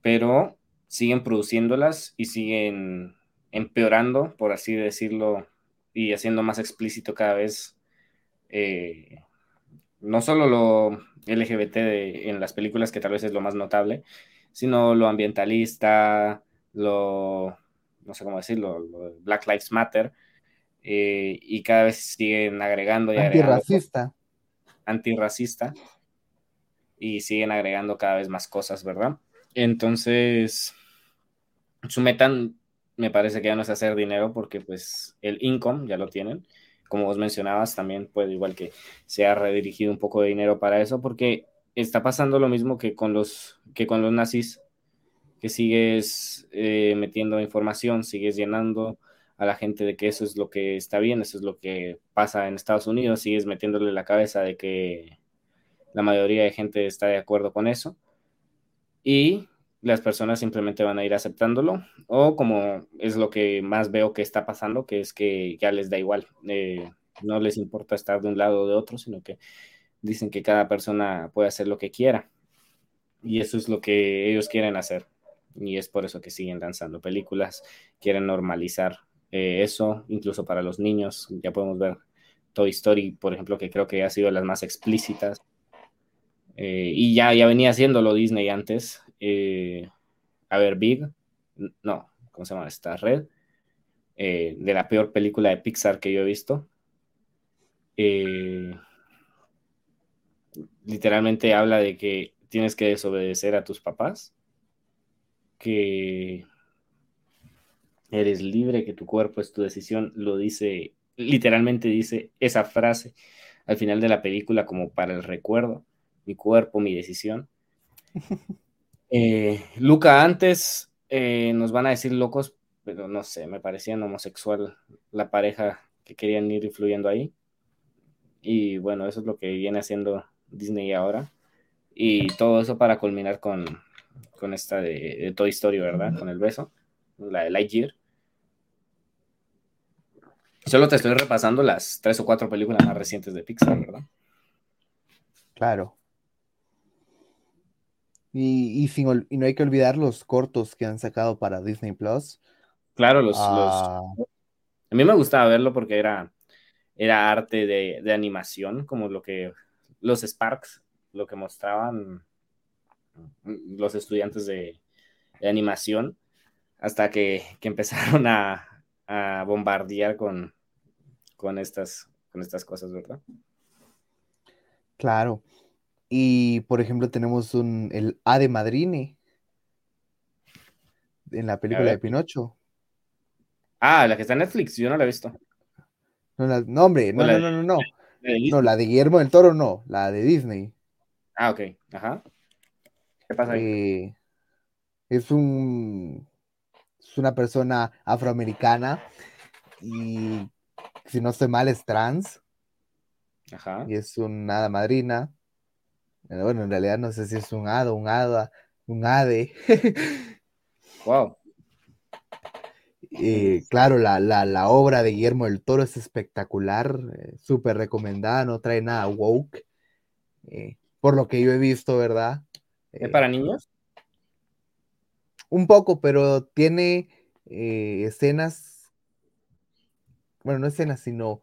Pero siguen produciéndolas y siguen empeorando, por así decirlo, y haciendo más explícito cada vez eh, no solo lo LGBT en las películas, que tal vez es lo más notable, sino lo ambientalista, lo, no sé cómo decirlo, lo Black Lives Matter, eh, y cada vez siguen agregando y agregando. Antirracista. Antirracista. Y siguen agregando cada vez más cosas, ¿verdad? Entonces, su meta me parece que ya no es hacer dinero porque pues el income ya lo tienen. Como vos mencionabas, también puede igual que se ha redirigido un poco de dinero para eso porque está pasando lo mismo que con los, que con los nazis, que sigues eh, metiendo información, sigues llenando a la gente de que eso es lo que está bien, eso es lo que pasa en Estados Unidos, sigues metiéndole la cabeza de que la mayoría de gente está de acuerdo con eso y las personas simplemente van a ir aceptándolo o como es lo que más veo que está pasando, que es que ya les da igual, eh, no les importa estar de un lado o de otro, sino que dicen que cada persona puede hacer lo que quiera y eso es lo que ellos quieren hacer y es por eso que siguen lanzando películas, quieren normalizar eh, eso, incluso para los niños, ya podemos ver Toy Story, por ejemplo, que creo que ha sido las más explícitas eh, y ya, ya venía haciéndolo Disney antes. Eh, a ver, Big, no, ¿cómo se llama esta red? De la peor película de Pixar que yo he visto. literalmente habla de que tienes que desobedecer a tus papás, que eres libre, que tu cuerpo es tu decisión, lo dice, literalmente dice esa frase al final de la película como para el recuerdo mi cuerpo, mi decisión. Eh, Luca, antes eh, nos van a decir locos, pero no sé, me parecían homosexual la pareja que querían ir influyendo ahí. Y bueno, eso es lo que viene haciendo Disney ahora. Y todo eso para culminar con, con esta de, de, Toy Story, ¿verdad? Con el beso, la de Lightyear. Solo te estoy repasando las tres o cuatro películas más recientes de Pixar, ¿verdad? Claro. Y, y, sin, y no hay que olvidar los cortos que han sacado para Disney Plus. Claro, los, ah. los, A mí me gustaba verlo porque era, era arte de, de, animación, como lo que los Sparks, lo que mostraban los estudiantes de, de animación, hasta que, que empezaron a, a bombardear con, con, estas, con estas cosas, ¿verdad? Claro. Y por ejemplo, tenemos un, el A de Madrine en la película de Pinocho. Ah, la que está en Netflix, yo no la he visto. No, la, no hombre, no, no, no, no, no. No, la de Guillermo del Toro no, la de Disney. Ah, ok, ajá. ¿Qué pasa ahí? Eh, es un es una persona afroamericana y si no estoy mal es trans. Ajá. Y es una hada madrina bueno, en realidad no sé si es un hado, un hada, un ade. wow. Eh, claro, la, la, la, obra de Guillermo del Toro es espectacular, eh, súper recomendada, no trae nada woke, eh, por lo que yo he visto, ¿verdad? ¿Es para niños? Un poco, pero tiene escenas, bueno, no escenas, sino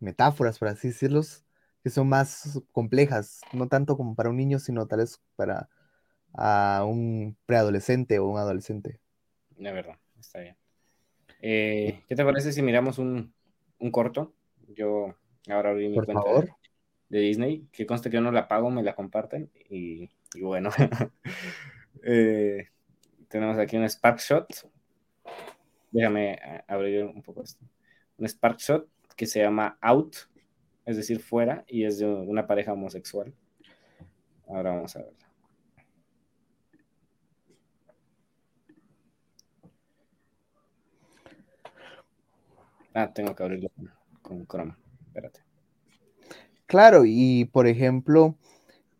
metáforas, por así decirlos, que son más complejas, no tanto como para un niño, sino tal vez para a un preadolescente o un adolescente. De verdad, está bien. Eh, ¿Qué te parece si miramos un, un corto? Yo ahora abrí mi Por cuenta favor. De, de, Disney, que conste que yo no la pago, me la comparten y, y bueno. eh, tenemos aquí un Spark Shot. Déjame abrir un poco esto. Un Spark Shot que se llama Out es decir, fuera, y es de una pareja homosexual. Ahora vamos a verla. Ah, tengo que abrirlo con, Chrome. Espérate. Claro, y por ejemplo,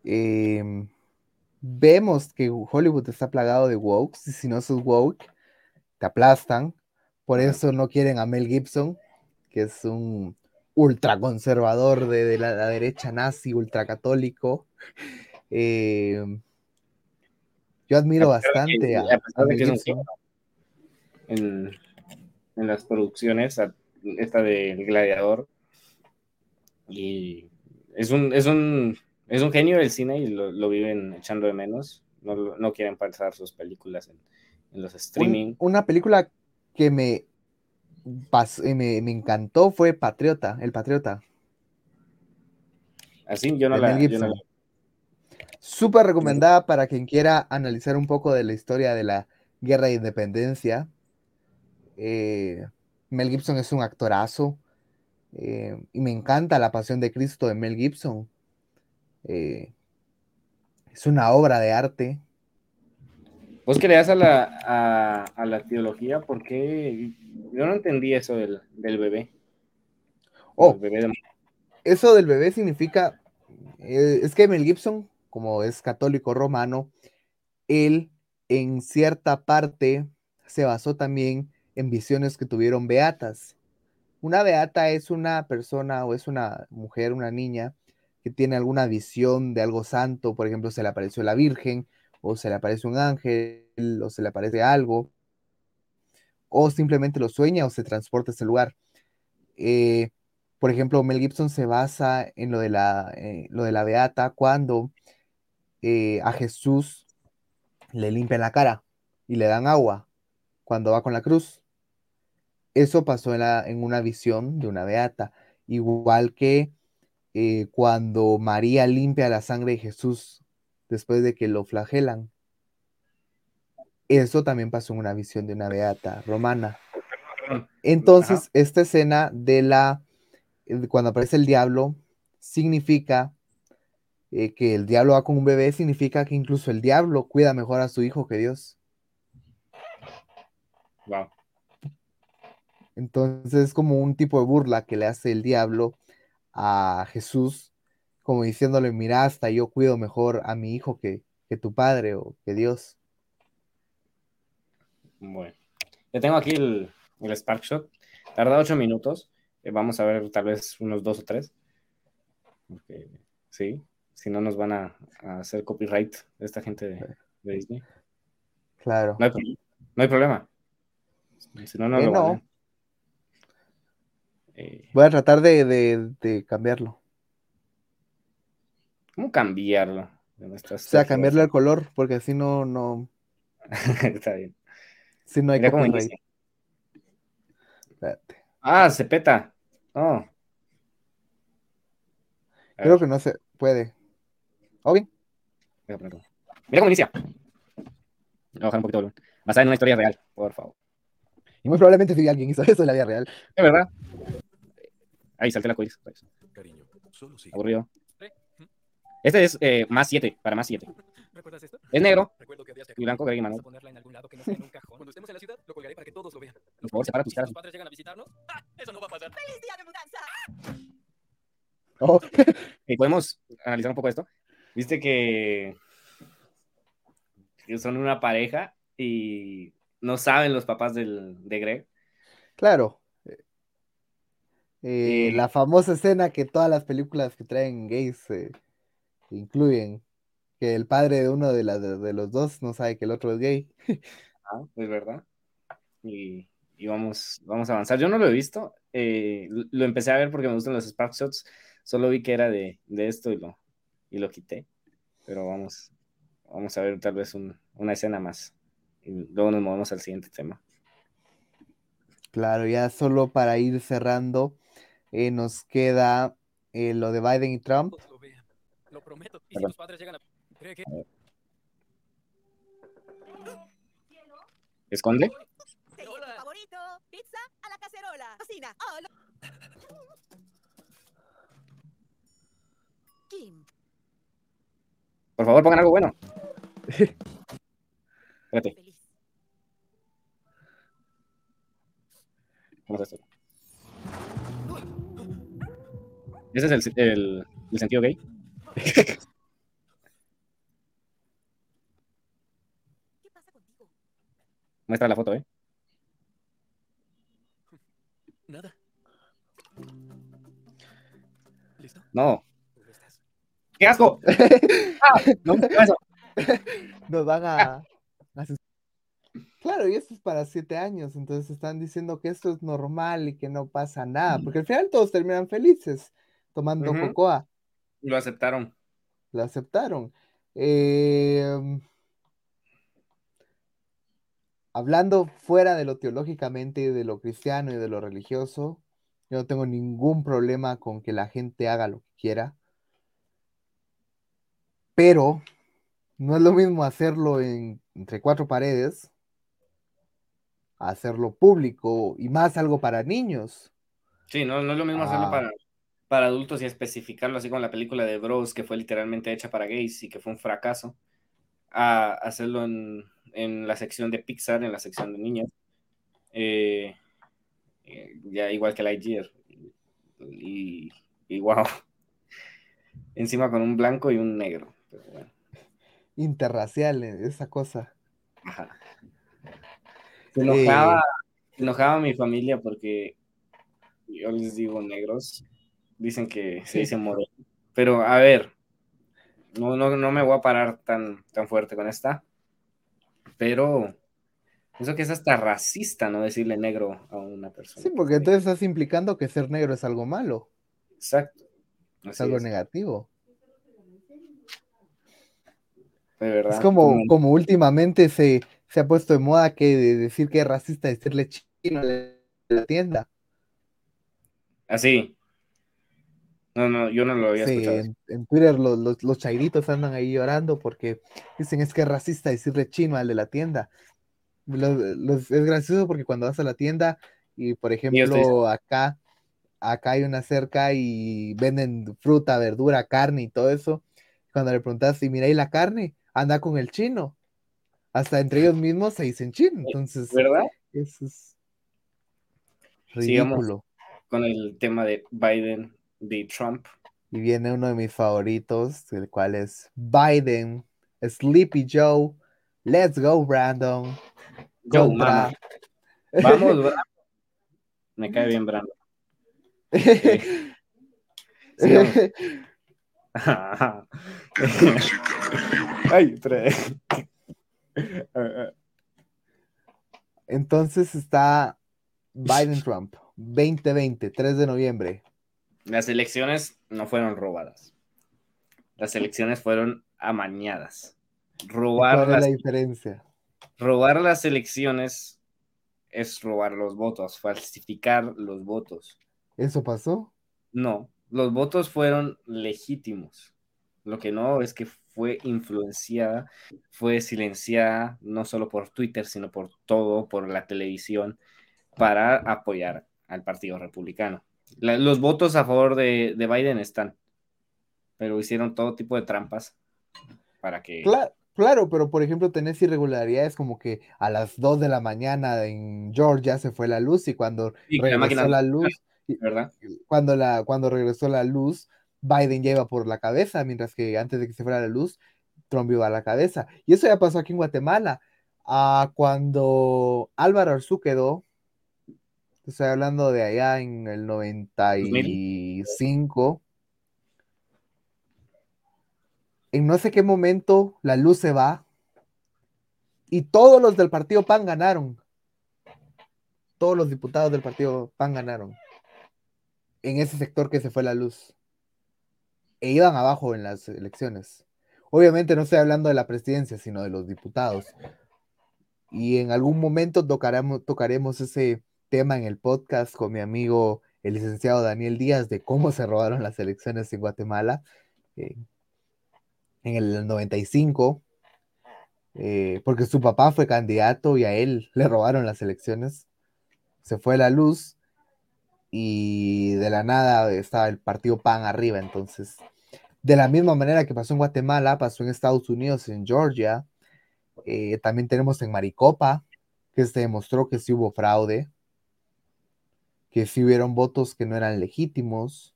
eh, vemos que Hollywood está plagado de woke, y si no sos woke, te aplastan. Por eso no quieren a Mel Gibson, que es un ultraconservador de, de la, la, derecha nazi, ultracatólico. Eh, yo admiro bastante que, a, a, pesar de que es un en, en, las producciones, esta del Gladiador, y es un, es un, es un genio del cine y lo, lo viven echando de menos. No, no quieren pasar sus películas en, en los streaming. Un, una película que me me, me, encantó fue Patriota, el Patriota. Así, yo no, la, yo no la... Súper recomendada para quien quiera analizar un poco de la historia de la guerra de independencia. Eh, Mel Gibson es un actorazo eh, y me encanta la pasión de Cristo de Mel Gibson. Eh, es una obra de arte. ¿Vos creas a la, a, a la teología? Porque yo no entendí eso del, del bebé. Oh, bebé de- eso del bebé significa, eh, es que Mel Gibson, como es católico romano, él en cierta parte se basó también en visiones que tuvieron beatas. Una beata es una persona o es una mujer, una niña que tiene alguna visión de algo santo, por ejemplo, se le apareció la Virgen, o se le aparece un ángel, o se le aparece algo, o simplemente lo sueña o se transporta a ese lugar. Eh, por ejemplo, Mel Gibson se basa en lo de la, eh, lo de la beata cuando eh, a Jesús le limpian la cara y le dan agua cuando va con la cruz. Eso pasó en, en una visión de una beata, igual que eh, cuando María limpia la sangre de Jesús después de que lo flagelan. Eso también pasó en una visión de una beata romana. Entonces, esta escena de la, eh, cuando aparece el diablo, significa eh, que el diablo va con un bebé, significa que incluso el diablo cuida mejor a su hijo que Dios. Wow. Entonces es como un tipo de burla que le hace el diablo a Jesús, como diciéndole, mira, hasta yo cuido mejor a mi hijo que, que tu padre o que Dios. Bueno, yo tengo aquí el, el Spark Shot. Tarda ocho minutos. Eh, vamos a ver tal vez unos dos o tres. Porque, sí, si no nos van a, a hacer copyright esta gente de, de Disney. Claro. No hay, pro- no hay problema. Si no, no Eh, lo no. Eh, Voy a tratar de, de- de cambiarlo. ¿Cómo cambiarlo? De O sea, cambiarle el color, porque así no, no, Está bien. si no hay Mira cómo. Espérate. Ah, se peta. A Creo que no se puede. ¿O bien? voy a ponerlo. Mira cómo inicia. Voy a bajar un poquito el volumen. Basada en una historia real, por favor. Y muy probablemente si alguien hizo eso en la vida real. Es verdad. Ahí salté la coiris. Cariño, solo sí. Aburrido. Este es eh, más 7, para más 7. ¿Recuerdas esto? Es negro Recuerdo que habías y blanco, gris y a ponerla en algún lado que no sea en un cajón. Cuando estemos en la ciudad, lo colgaré para que todos lo vean. Por favor, separa tus Si caras. tus padres llegan a visitarnos, ¡ah! eso no va a pasar. ¡Feliz día de mudanza! Oh, Y podemos analizar un poco esto. Viste que, que son una pareja y no saben los papás del, de Greg. claro. Eh, la famosa escena que todas las películas que traen gays eh, incluyen. Que el padre de uno de, la- de, de los dos no sabe que el otro es gay. Ah, es verdad. Y, y vamos, vamos a avanzar. Yo no lo he visto. eh, lo- lo empecé a ver porque me gustan los Spark Shots. Solo vi que era de, de esto y lo, y lo quité. Pero vamos, vamos a ver tal vez un- una escena más. Y luego nos movemos al siguiente tema. Claro, ya solo para ir cerrando, eh, nos queda eh, lo de Biden y Trump. Lo vean. Lo prometo. Y si tus padres llegan a... ¿Cree que... ¿Esconde? Favorito, pizza a la cacerola. Cocina. Oh, lo- Kim, Por favor, pongan algo bueno. Espérate. ¿cómo es esto? ¿Ese es el, el- el sentido gay? ¿Qué pasa contigo? Muestra la foto, ¿eh? Nada. ¿Listo? No. ¡Qué asco! ¡Ah! No, ¿qué pasa? Nos van a... a sus- Claro, y esto es para siete años, entonces están diciendo que esto es normal y que no pasa nada, porque al final todos terminan felices tomando cocoa. Lo aceptaron. Lo aceptaron. Eh, hablando fuera de lo teológicamente, y de lo cristiano y de lo religioso, yo no tengo ningún problema con que la gente haga lo que quiera. Pero no es lo mismo hacerlo en, entre cuatro paredes hacerlo público y más algo para niños. Sí, no, no es lo mismo hacerlo Ah. para, para adultos y especificarlo así con la película de Bros, que fue literalmente hecha para gays y que fue un fracaso, a hacerlo en, en la sección de Pixar, en la sección de niños. Eh, ya igual que Lightyear. Y, y wow. Encima con un blanco y un negro. Pero bueno, Interracial, eh, esa cosa. ajá. Se enojaba, Eh, enojaba mi familia porque yo les digo negros. Dicen que se dice moreno. Pero a ver, no, no, no me voy a parar tan, tan fuerte con esta. Pero pienso que es hasta racista no decirle negro a una persona. Sí, porque entonces estás implicando que ser negro es algo malo, Exacto. es algo es, negativo. de verdad. Es como, como últimamente se, se ha puesto de moda que de decir que es racista decirle chino en la tienda. Así. No, no, yo no lo había Sí, escuchado. en, en Twitter los, los, los chairitos andan ahí llorando porque dicen es que es racista decirle chino al de la tienda. Los- es gracioso porque cuando vas a la tienda y por ejemplo acá, acá hay una cerca y venden fruta, verdura, carne y todo eso. Cuando le preguntas si mira ahí la carne, anda con el chino. Hasta entre ellos mismos se dicen chino. Entonces, ¿Verdad? eso es Sigamos ridículo. con el tema de Biden de Trump. Y viene uno de mis favoritos, el cual es Biden, Sleepy Joe, Let's Go Brandon, Joe, contra... Vamos, Brandon. Me cae bien Brandon. sigamos. Ay. Entonces está Biden Trump, 2020, 3 de noviembre. Las elecciones no fueron robadas. Las elecciones fueron amañadas. Robar ¿Cuál es las, la diferencia? robar las elecciones es robar los votos, falsificar los votos. ¿Eso pasó? No, los votos fueron legítimos. Lo que no es que fue influenciada, fue silenciada no solo por Twitter, sino por todo, por la televisión, para apoyar al Partido Republicano. La- los votos a favor de, de Biden están, pero hicieron todo tipo de trampas para que... Cla- claro, pero por ejemplo tenés irregularidades como que a las 2 de la mañana en Georgia se fue la luz y cuando la regresó máquina- la luz, ¿Verdad? cuando, la, cuando regresó la luz, Biden ya iba por la cabeza, mientras que antes de que se fuera la luz, Trump iba a la cabeza. Y eso ya pasó aquí en Guatemala. Ah, cuando Álvaro Arzú quedó, estoy hablando de allá en el 95, en no sé qué momento la luz se va y todos los del partido PAN ganaron. Todos los diputados del partido PAN ganaron en ese sector que se fue la luz. E iban abajo en las elecciones. Obviamente no estoy hablando de la presidencia, sino de los diputados. Y en algún momento tocaremos, tocaremos ese tema en el podcast con mi amigo el licenciado Daniel Díaz de cómo se robaron las elecciones en Guatemala eh, en el 95, eh, porque su papá fue candidato y a él le robaron las elecciones. Se fue la luz y de la nada estaba el partido PAN arriba. Entonces, de la misma manera que pasó en Guatemala, pasó en Estados Unidos, en Georgia. Eh, también tenemos en Maricopa, que se demostró que sí hubo fraude, que sí hubieron votos que no eran legítimos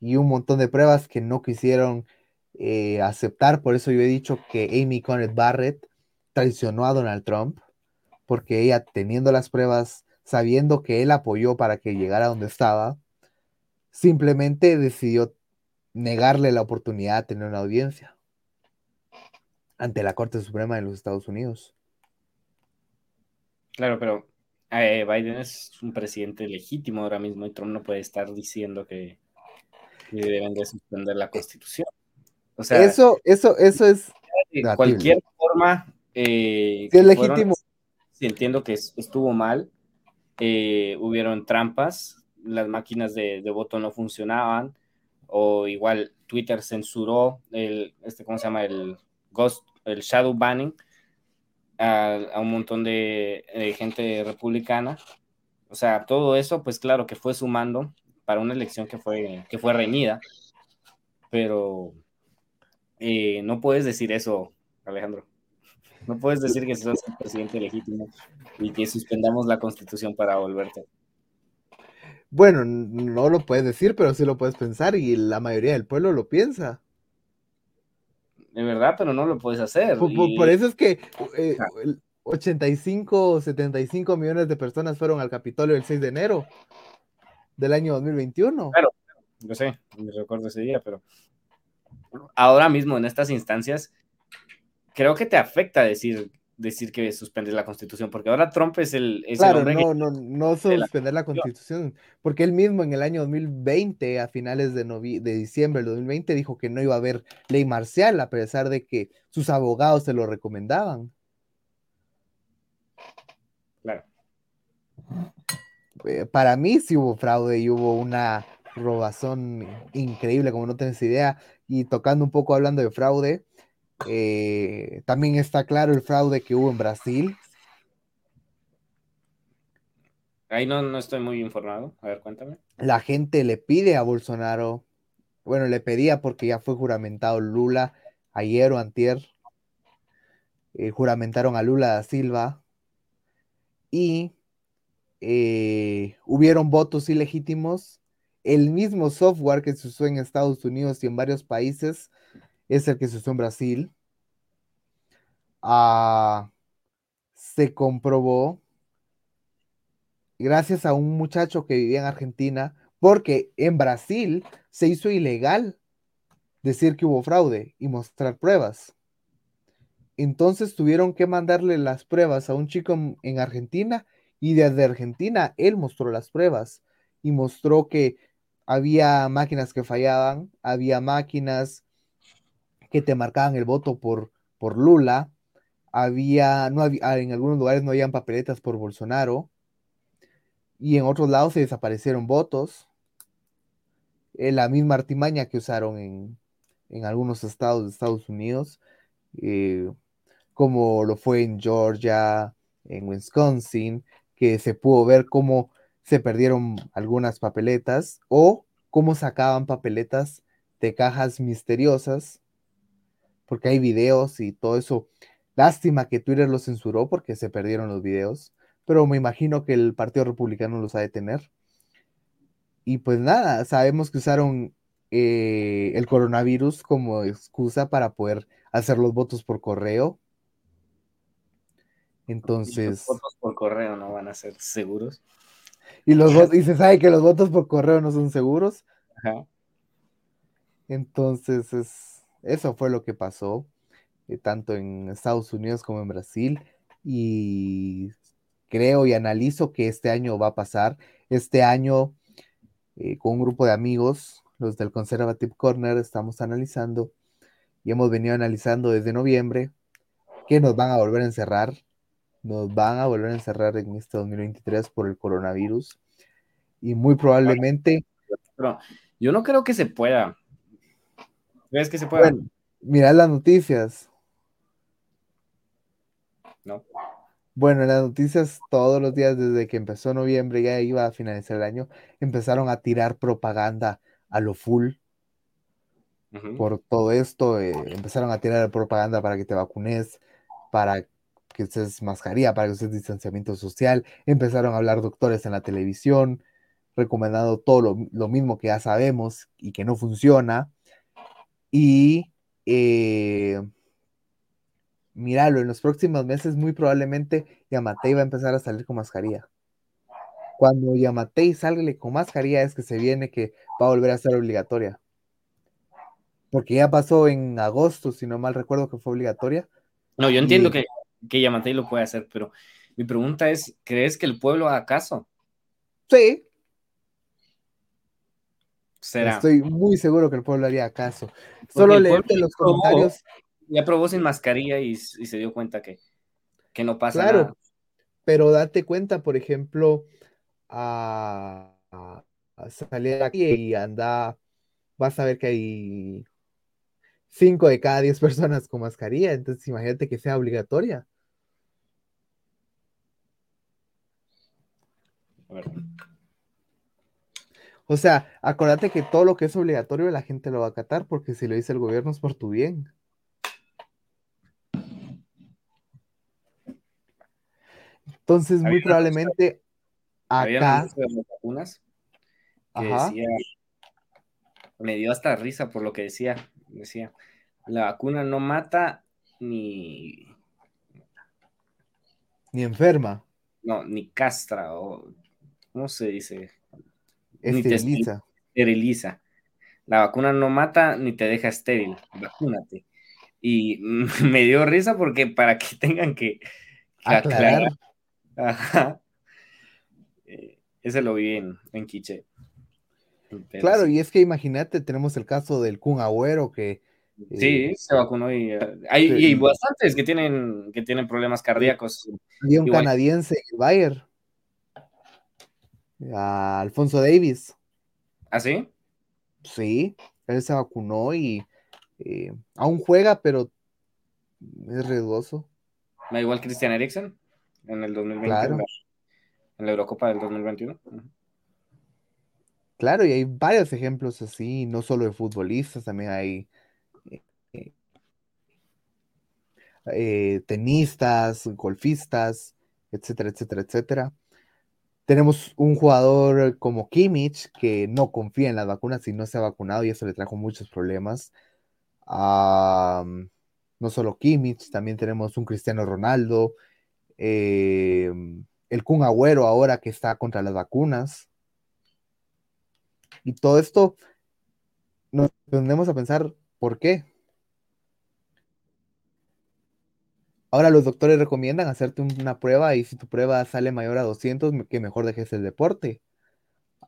y un montón de pruebas que no quisieron eh, aceptar. Por eso yo he dicho que Amy Coney Barrett traicionó a Donald Trump, porque ella teniendo las pruebas sabiendo que él apoyó para que llegara donde estaba, simplemente decidió negarle la oportunidad de tener una audiencia ante la Corte Suprema de los Estados Unidos. Claro, pero eh, Biden es un presidente legítimo ahora mismo y Trump no puede estar diciendo que, que deben de suspender la constitución. O sea, eso, eso, eso es de cualquier forma. eh, Sí, es legítimo. sí, entiendo que es- estuvo mal. eh, hubieron trampas, las máquinas de, de voto no funcionaban, o igual Twitter censuró el, este, ¿cómo se llama? El ghost, el shadow banning, a, un montón de, gente republicana. O sea, todo eso, pues claro que fue sumando para una elección que fue, que fue reñida, pero eh, no puedes decir eso, Alejandro. No puedes decir que sos el presidente legítimo y que suspendamos la constitución para volverte. Bueno, no lo puedes decir, pero sí lo puedes pensar y la mayoría del pueblo lo piensa. De verdad, pero no lo puedes hacer. Por, por- y- por eso es que eh, el 85 o 75 millones de personas fueron al Capitolio el 6 de enero del año 2021. Claro, yo sé, me recuerdo ese día, pero ahora mismo en estas instancias, creo que te afecta decir, decir que suspendes la constitución, porque ahora Trump es el, es Claro, no, no, no la suspender la constitución, porque él mismo en el año 2020, a finales de, de diciembre del 2020, dijo que no iba a haber ley marcial, a pesar de que sus abogados se lo recomendaban. Claro. Eh, Para mí sí hubo fraude y hubo una robazón increíble, como no tienes idea. Y tocando un poco hablando de fraude, eh, también está claro el fraude que hubo en Brasil. Ahí no, no estoy muy informado. A ver, cuéntame. La gente le pide a Bolsonaro, bueno, le pedía porque ya fue juramentado Lula ayer o antier, eh, juramentaron a Lula da Silva y eh, hubieron votos ilegítimos. El mismo software que se usó en Estados Unidos y en varios países es el que se usó en Brasil. Ah, se comprobó gracias a un muchacho que vivía en Argentina, porque en Brasil se hizo ilegal decir que hubo fraude y mostrar pruebas. Entonces tuvieron que mandarle las pruebas a un chico en- en Argentina y desde Argentina él mostró las pruebas y mostró que había máquinas que fallaban, había máquinas que te marcaban el voto por, por Lula, había, no había, en algunos lugares no habían papeletas por Bolsonaro y en otros lados se desaparecieron votos. Eh, la misma artimaña que usaron en, en algunos estados de Estados Unidos, eh, como lo fue en Georgia, en Wisconsin, que se pudo ver cómo se perdieron algunas papeletas o cómo sacaban papeletas de cajas misteriosas, porque hay videos y todo eso. Lástima que Twitter lo censuró porque se perdieron los videos, pero me imagino que el Partido Republicano los ha de tener. Y pues nada, sabemos que usaron eh, el coronavirus como excusa para poder hacer los votos por correo. Y los Entonces, votos por correo no van a ser seguros. y, los y se sabe que los votos por correo no son seguros. Ajá. Entonces, es, eso fue lo que pasó, eh, tanto en Estados Unidos como en Brasil. Y creo y analizo que este año va a pasar. Este año, eh, con un grupo de amigos, los del Conservative Corner, estamos analizando y hemos venido analizando desde noviembre que nos van a volver a encerrar. Nos van a volver a encerrar en este 2023 por el coronavirus. Y muy probablemente Pero yo no creo que se pueda. ¿Crees que se pueda? Bueno, mira las noticias. No. Bueno, en las noticias todos los días desde que empezó noviembre, ya iba a finalizar el año, empezaron a tirar propaganda a lo full por todo esto. eh, empezaron a tirar propaganda para que te vacunes, para que uses mascarilla, para que uses distanciamiento social. Empezaron a hablar doctores en la televisión, recomendando todo lo, lo mismo que ya sabemos y que no funciona. Y eh, míralo, en los próximos meses muy probablemente Yamatei va a empezar a salir con mascarilla. Cuando Yamatei salga con mascarilla es que se viene que va a volver a ser obligatoria. Porque ya pasó en agosto, si no mal recuerdo que fue obligatoria. No, yo entiendo Y- que, que Yamatei lo puede hacer, pero mi pregunta es, ¿crees que el pueblo haga caso? Sí, Será. Estoy muy seguro que el pueblo haría caso. Solo leerte los probó, comentarios. Ya probó sin mascarilla y, se dio cuenta que, que no pasa claro. Pero date cuenta, por ejemplo, a, salir aquí y anda, vas a ver que hay cinco de cada 10 personas con mascarilla, entonces imagínate que sea obligatoria. A ver. O sea, acordate que todo lo que es obligatorio la gente lo va a acatar porque si lo dice el gobierno es por tu bien. Entonces, muy probablemente acá, de las vacunas que Ajá. decía, me dio hasta risa por lo que decía, decía, la vacuna no mata ni, ni enferma, no, ni castra, o, ¿cómo se dice? Ni te esteriliza. La vacuna no mata ni te deja estéril, vacúnate. Y me dio risa porque para que tengan que, que Aclarar. aclarar. Ajá. Eh, ese lo vi en, en Quiche. Pero Claro, sí. y es que imagínate, tenemos el caso del Kun Agüero que eh, Sí, se vacunó y eh, hay, Sí. y bastantes que tienen, que tienen problemas cardíacos. había un Igual. canadiense el Bayern, a Alfonso Davis. ¿Ah, sí? Sí, él se vacunó y eh, aún juega, pero es riesgoso. Da igual Christian Eriksen en el 2020, Claro. en, la, Eurocopa del 2021. Ujú. Claro, y hay varios ejemplos así, no solo de futbolistas, también hay eh, eh, tenistas, golfistas, etcétera, etcétera, etcétera. Tenemos un jugador como Kimmich que no confía en las vacunas y no se ha vacunado y eso le trajo muchos problemas. No solo Kimmich, también tenemos un Cristiano Ronaldo, eh, el Kun Agüero ahora que está contra las vacunas. Y todo esto nos tendemos a pensar, ¿por qué? Ahora los doctores recomiendan hacerte una prueba y si tu prueba sale mayor a 200, me- que mejor dejes el deporte.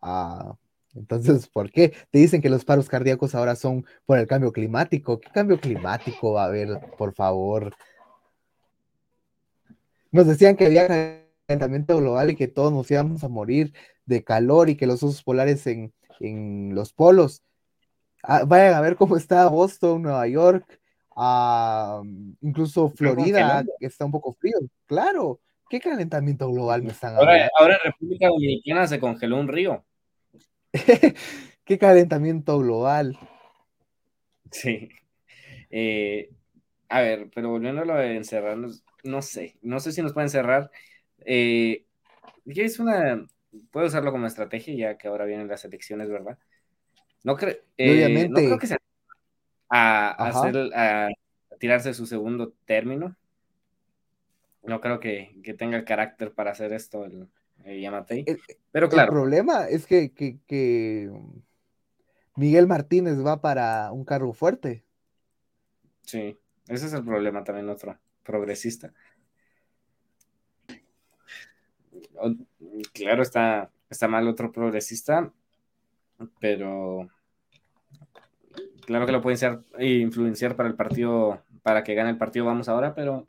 Ah, entonces, ¿por qué? Te dicen que los paros cardíacos ahora son por el cambio climático. ¿Qué cambio climático va a haber, por favor? Nos decían que había calentamiento global y que todos nos íbamos a morir de calor y que los osos polares en, en los polos. Ah, vayan a ver cómo está Boston, Nueva York, ah, incluso Florida, que está un poco frío. Claro, ¿qué calentamiento global me están Ahora, hablando? ahora en República Dominicana se congeló un río. ¿Qué calentamiento global? Sí. Eh, a ver, pero volviendo a lo de encerrarnos, no sé, no sé si nos pueden cerrar. Eh, es una, puedo usarlo como estrategia ya que ahora vienen las elecciones, ¿verdad? No, cre- eh, obviamente- no creo que sea a, hacer, a tirarse su segundo término. No creo que, que tenga el carácter para hacer esto el, el Yamatei. El- Pero El claro, problema es que, que- que Miguel Martínez va para un cargo fuerte. Sí, ese es el problema también otro progresista. Claro, está, está mal otro progresista, pero claro que lo pueden ser, influenciar para el partido, para que gane el partido, vamos ahora, pero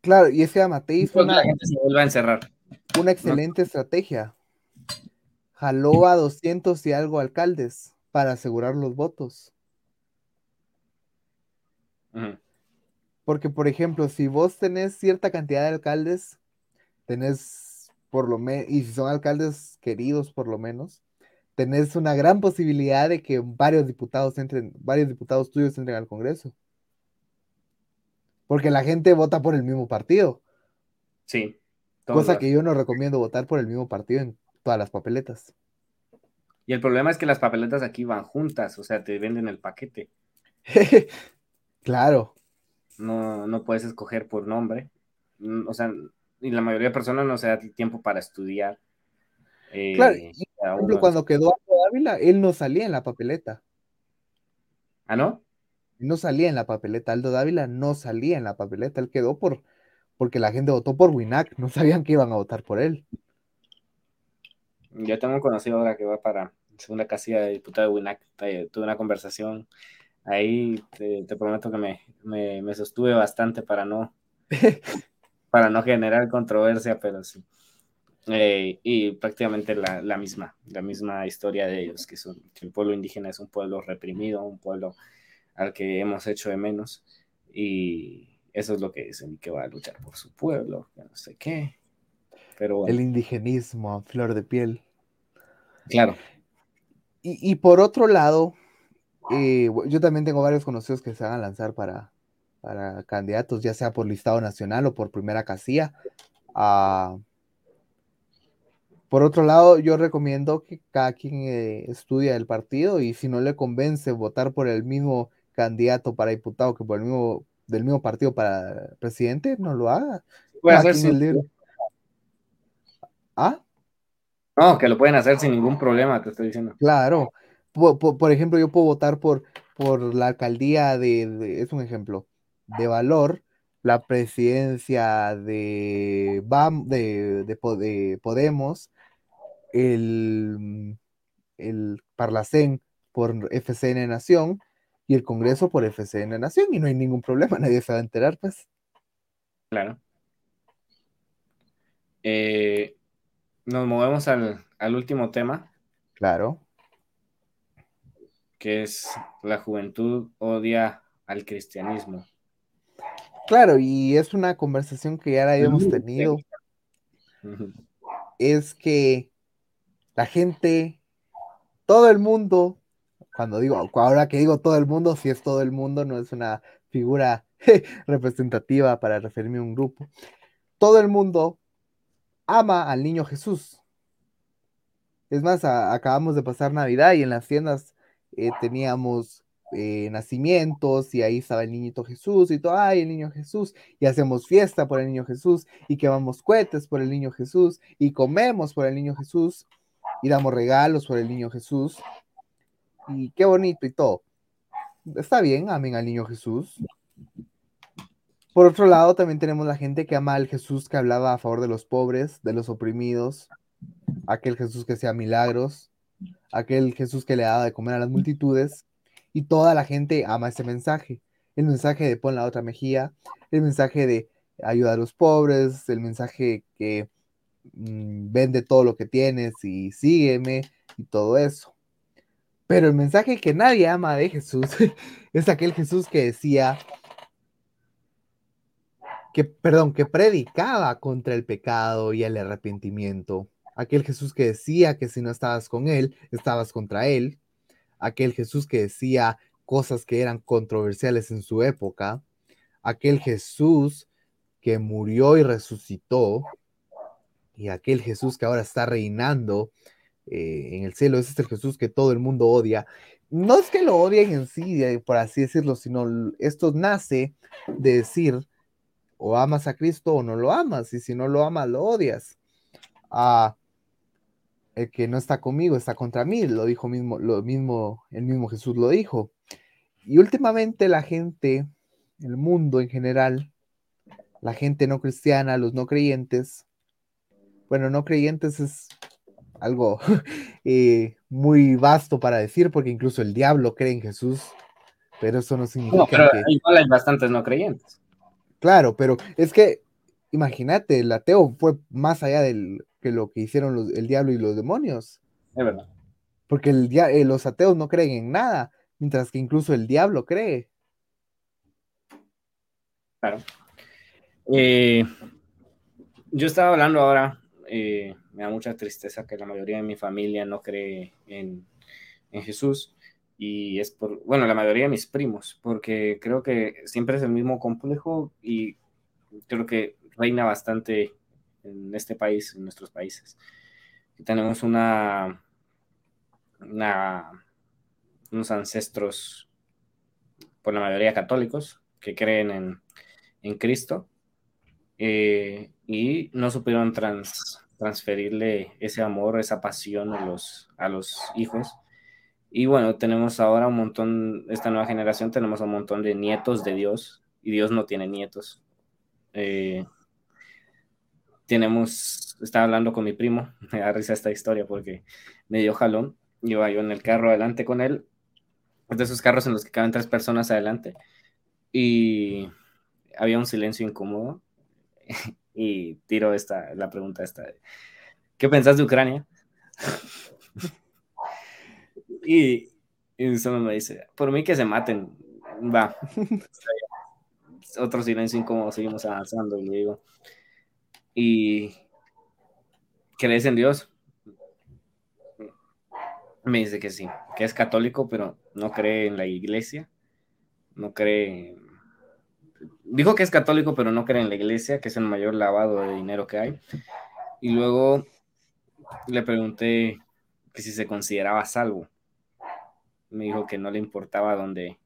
Claro, y es que Amatei que una, la gente se vuelva a encerrar. una excelente estrategia. Jaló a 200 y algo alcaldes para asegurar los votos. Porque, por ejemplo, si vos tenés cierta cantidad de alcaldes, tenés por lo menos, y si son alcaldes queridos por lo menos, tenés una gran posibilidad de que varios diputados entren, varios diputados tuyos entren al Congreso. Porque la gente vota por el mismo partido, Sí. cosa que yo no recomiendo votar por el mismo partido en todas las papeletas. Y el problema es que las papeletas aquí van juntas, o sea, te venden el paquete. Claro, No, no puedes escoger por nombre. Mm, O sea, y la mayoría de personas no se da tiempo para estudiar. eh, claro. Y, por ejemplo, cuando quedó Aldo Dávila, él no salía en la papeleta. ¿Ah, no? no salía en la papeleta. Aldo Dávila no salía en la papeleta. Él quedó por porque la gente votó por Winac. No sabían que iban a votar por él. Yo tengo un conocido ahora que va para segunda casilla de diputado de WINAC. Tuve una conversación ahí, te, te prometo que me, me, me sostuve bastante para no, para no generar controversia, pero sí. Eh, y prácticamente la, la misma, la misma historia de ellos, que, son, que el pueblo indígena es un pueblo reprimido, un pueblo al que hemos hecho de menos, y eso es lo que dicen, y que va a luchar por su pueblo, que no sé qué. Pero bueno. El indigenismo a flor de piel. Claro. Y, y por otro lado, eh, yo también tengo varios conocidos que se van a lanzar para, para candidatos, ya sea por listado nacional o por primera casilla. Ah, por otro lado, yo recomiendo que cada quien eh, estudie el partido y si no le convence votar por el mismo candidato para diputado que por el mismo del mismo partido para presidente, no lo haga. Puede hacer sin- libre. ¿Ah? No, que lo pueden hacer sin ningún problema, te estoy diciendo. Claro. Po- po- Por, ejemplo, yo puedo votar por, por la alcaldía de, de- es un ejemplo, de Valor, la presidencia de, BAM, de, de de Podemos, el, el Parlacén por FCN Nación y el Congreso por FCN Nación y no hay ningún problema, nadie se va a enterar, pues. Claro. Eh, nos movemos al, al último tema, Claro. que es la juventud odia al cristianismo. Claro, y es una conversación que ya la habíamos Ujú, tenido. Es que la gente, todo el mundo, cuando digo, ahora que digo todo el mundo, si es todo el mundo, no es una figura representativa para referirme a un grupo. Todo el mundo ama al niño Jesús. Es más, acabamos de pasar Navidad y en las tiendas eh, teníamos eh, nacimientos y ahí estaba el niñito Jesús y todo, ay, el niño Jesús, y hacemos fiesta por el niño Jesús y quemamos cohetes por el niño Jesús y comemos por el niño Jesús y damos regalos por el niño Jesús y qué bonito y todo. Está bien, amen al niño Jesús. Por otro lado, también tenemos la gente que ama al Jesús que hablaba a favor de los pobres, de los oprimidos, aquel Jesús que hacía milagros, aquel Jesús que le daba de comer a las multitudes, y toda la gente ama ese mensaje. El mensaje de pon la otra mejilla, el mensaje de ayuda a los pobres, el mensaje que mm, vende todo lo que tienes y sígueme y todo eso. Pero el mensaje que nadie ama de Jesús es aquel Jesús que decía, que, perdón, que predicaba contra el pecado y el arrepentimiento. Aquel Jesús que decía que si no estabas con él, estabas contra él. Aquel Jesús que decía cosas que eran controversiales en su época. Aquel Jesús que murió y resucitó. Y aquel Jesús que ahora está reinando eh, en el cielo. Ese es el Jesús que todo el mundo odia. No es que lo odien en sí, eh, por así decirlo, sino esto nace de decir o amas a Cristo o no lo amas, y si no lo amas, lo odias. Ah, el que no está conmigo está contra mí, lo dijo mismo, lo mismo, el mismo Jesús lo dijo. Y últimamente la gente, el mundo en general, la gente no cristiana, los no creyentes, bueno, no creyentes es algo eh, muy vasto para decir, porque incluso el diablo cree en Jesús, pero eso no significa No, pero que... igual hay bastantes no creyentes. Claro, pero es que, imagínate, el ateo fue más allá del, que lo que hicieron los- el diablo y los demonios. Es verdad. Porque el eh, los ateos no creen en nada, mientras que incluso el diablo cree. Claro. Eh, yo estaba hablando ahora, eh, me da mucha tristeza que la mayoría de mi familia no cree en, en Jesús y es por, bueno, la mayoría de mis primos, porque creo que siempre es el mismo complejo y creo que reina bastante en este país, en nuestros países. Tenemos una, una unos ancestros, por la mayoría católicos, que creen en, en Cristo eh, y no supieron trans, transferirle ese amor, esa pasión a los, a los hijos. Y bueno, tenemos ahora un montón, esta nueva generación, tenemos un montón de nietos de Dios y Dios no tiene nietos. Eh, tenemos, estaba hablando con mi primo, me da risa esta historia porque me dio jalón, iba yo en el carro adelante con él, de esos carros en los que caben tres personas adelante y había un silencio incómodo y tiro esta, la pregunta esta, ¿qué pensás de Ucrania? y, y solo me dice, por mí que se maten, va. Otro silencio incómodo, seguimos avanzando y le digo, y ¿crees en Dios? Me dice que sí, que es católico, pero no cree en la iglesia, no cree... Dijo que es católico, pero no cree en la iglesia, que es el mayor lavado de dinero que hay. Y luego le pregunté que si se consideraba salvo. Me dijo que no le importaba a dónde,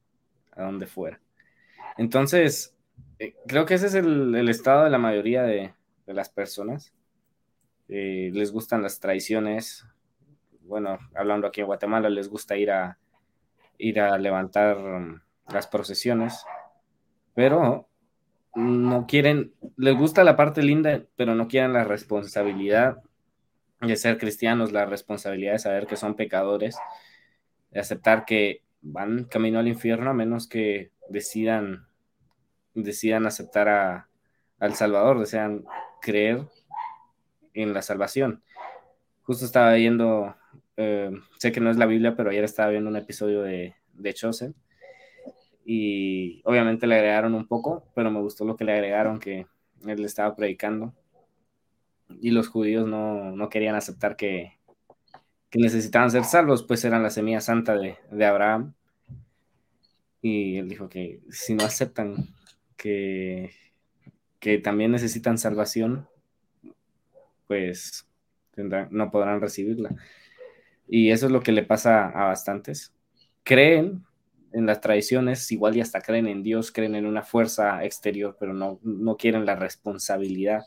a dónde fuera. Entonces, eh, creo que ese es el, el estado de la mayoría de, de las personas. Eh, les gustan las traiciones. Bueno, hablando aquí en Guatemala, les gusta ir a ir a levantar um, las procesiones, pero no quieren, les gusta la parte linda, pero no quieren la responsabilidad de ser cristianos, la responsabilidad de saber que son pecadores, de aceptar que van camino al infierno a menos que decidan decidan aceptar a, al Salvador, desean creer en la salvación. Justo estaba viendo, eh, sé que no es la Biblia, pero ayer estaba viendo un episodio de, de Chosen y obviamente le agregaron un poco, pero me gustó lo que le agregaron, que él estaba predicando y los judíos no, no querían aceptar que, que, necesitaban ser salvos, pues eran la semilla santa de, de Abraham. Y él dijo que si no aceptan que, que también necesitan salvación, pues no podrán recibirla. Y eso es lo que le pasa a bastantes. Creen en las tradiciones, igual y hasta creen en Dios, creen en una fuerza exterior, pero no, no quieren la responsabilidad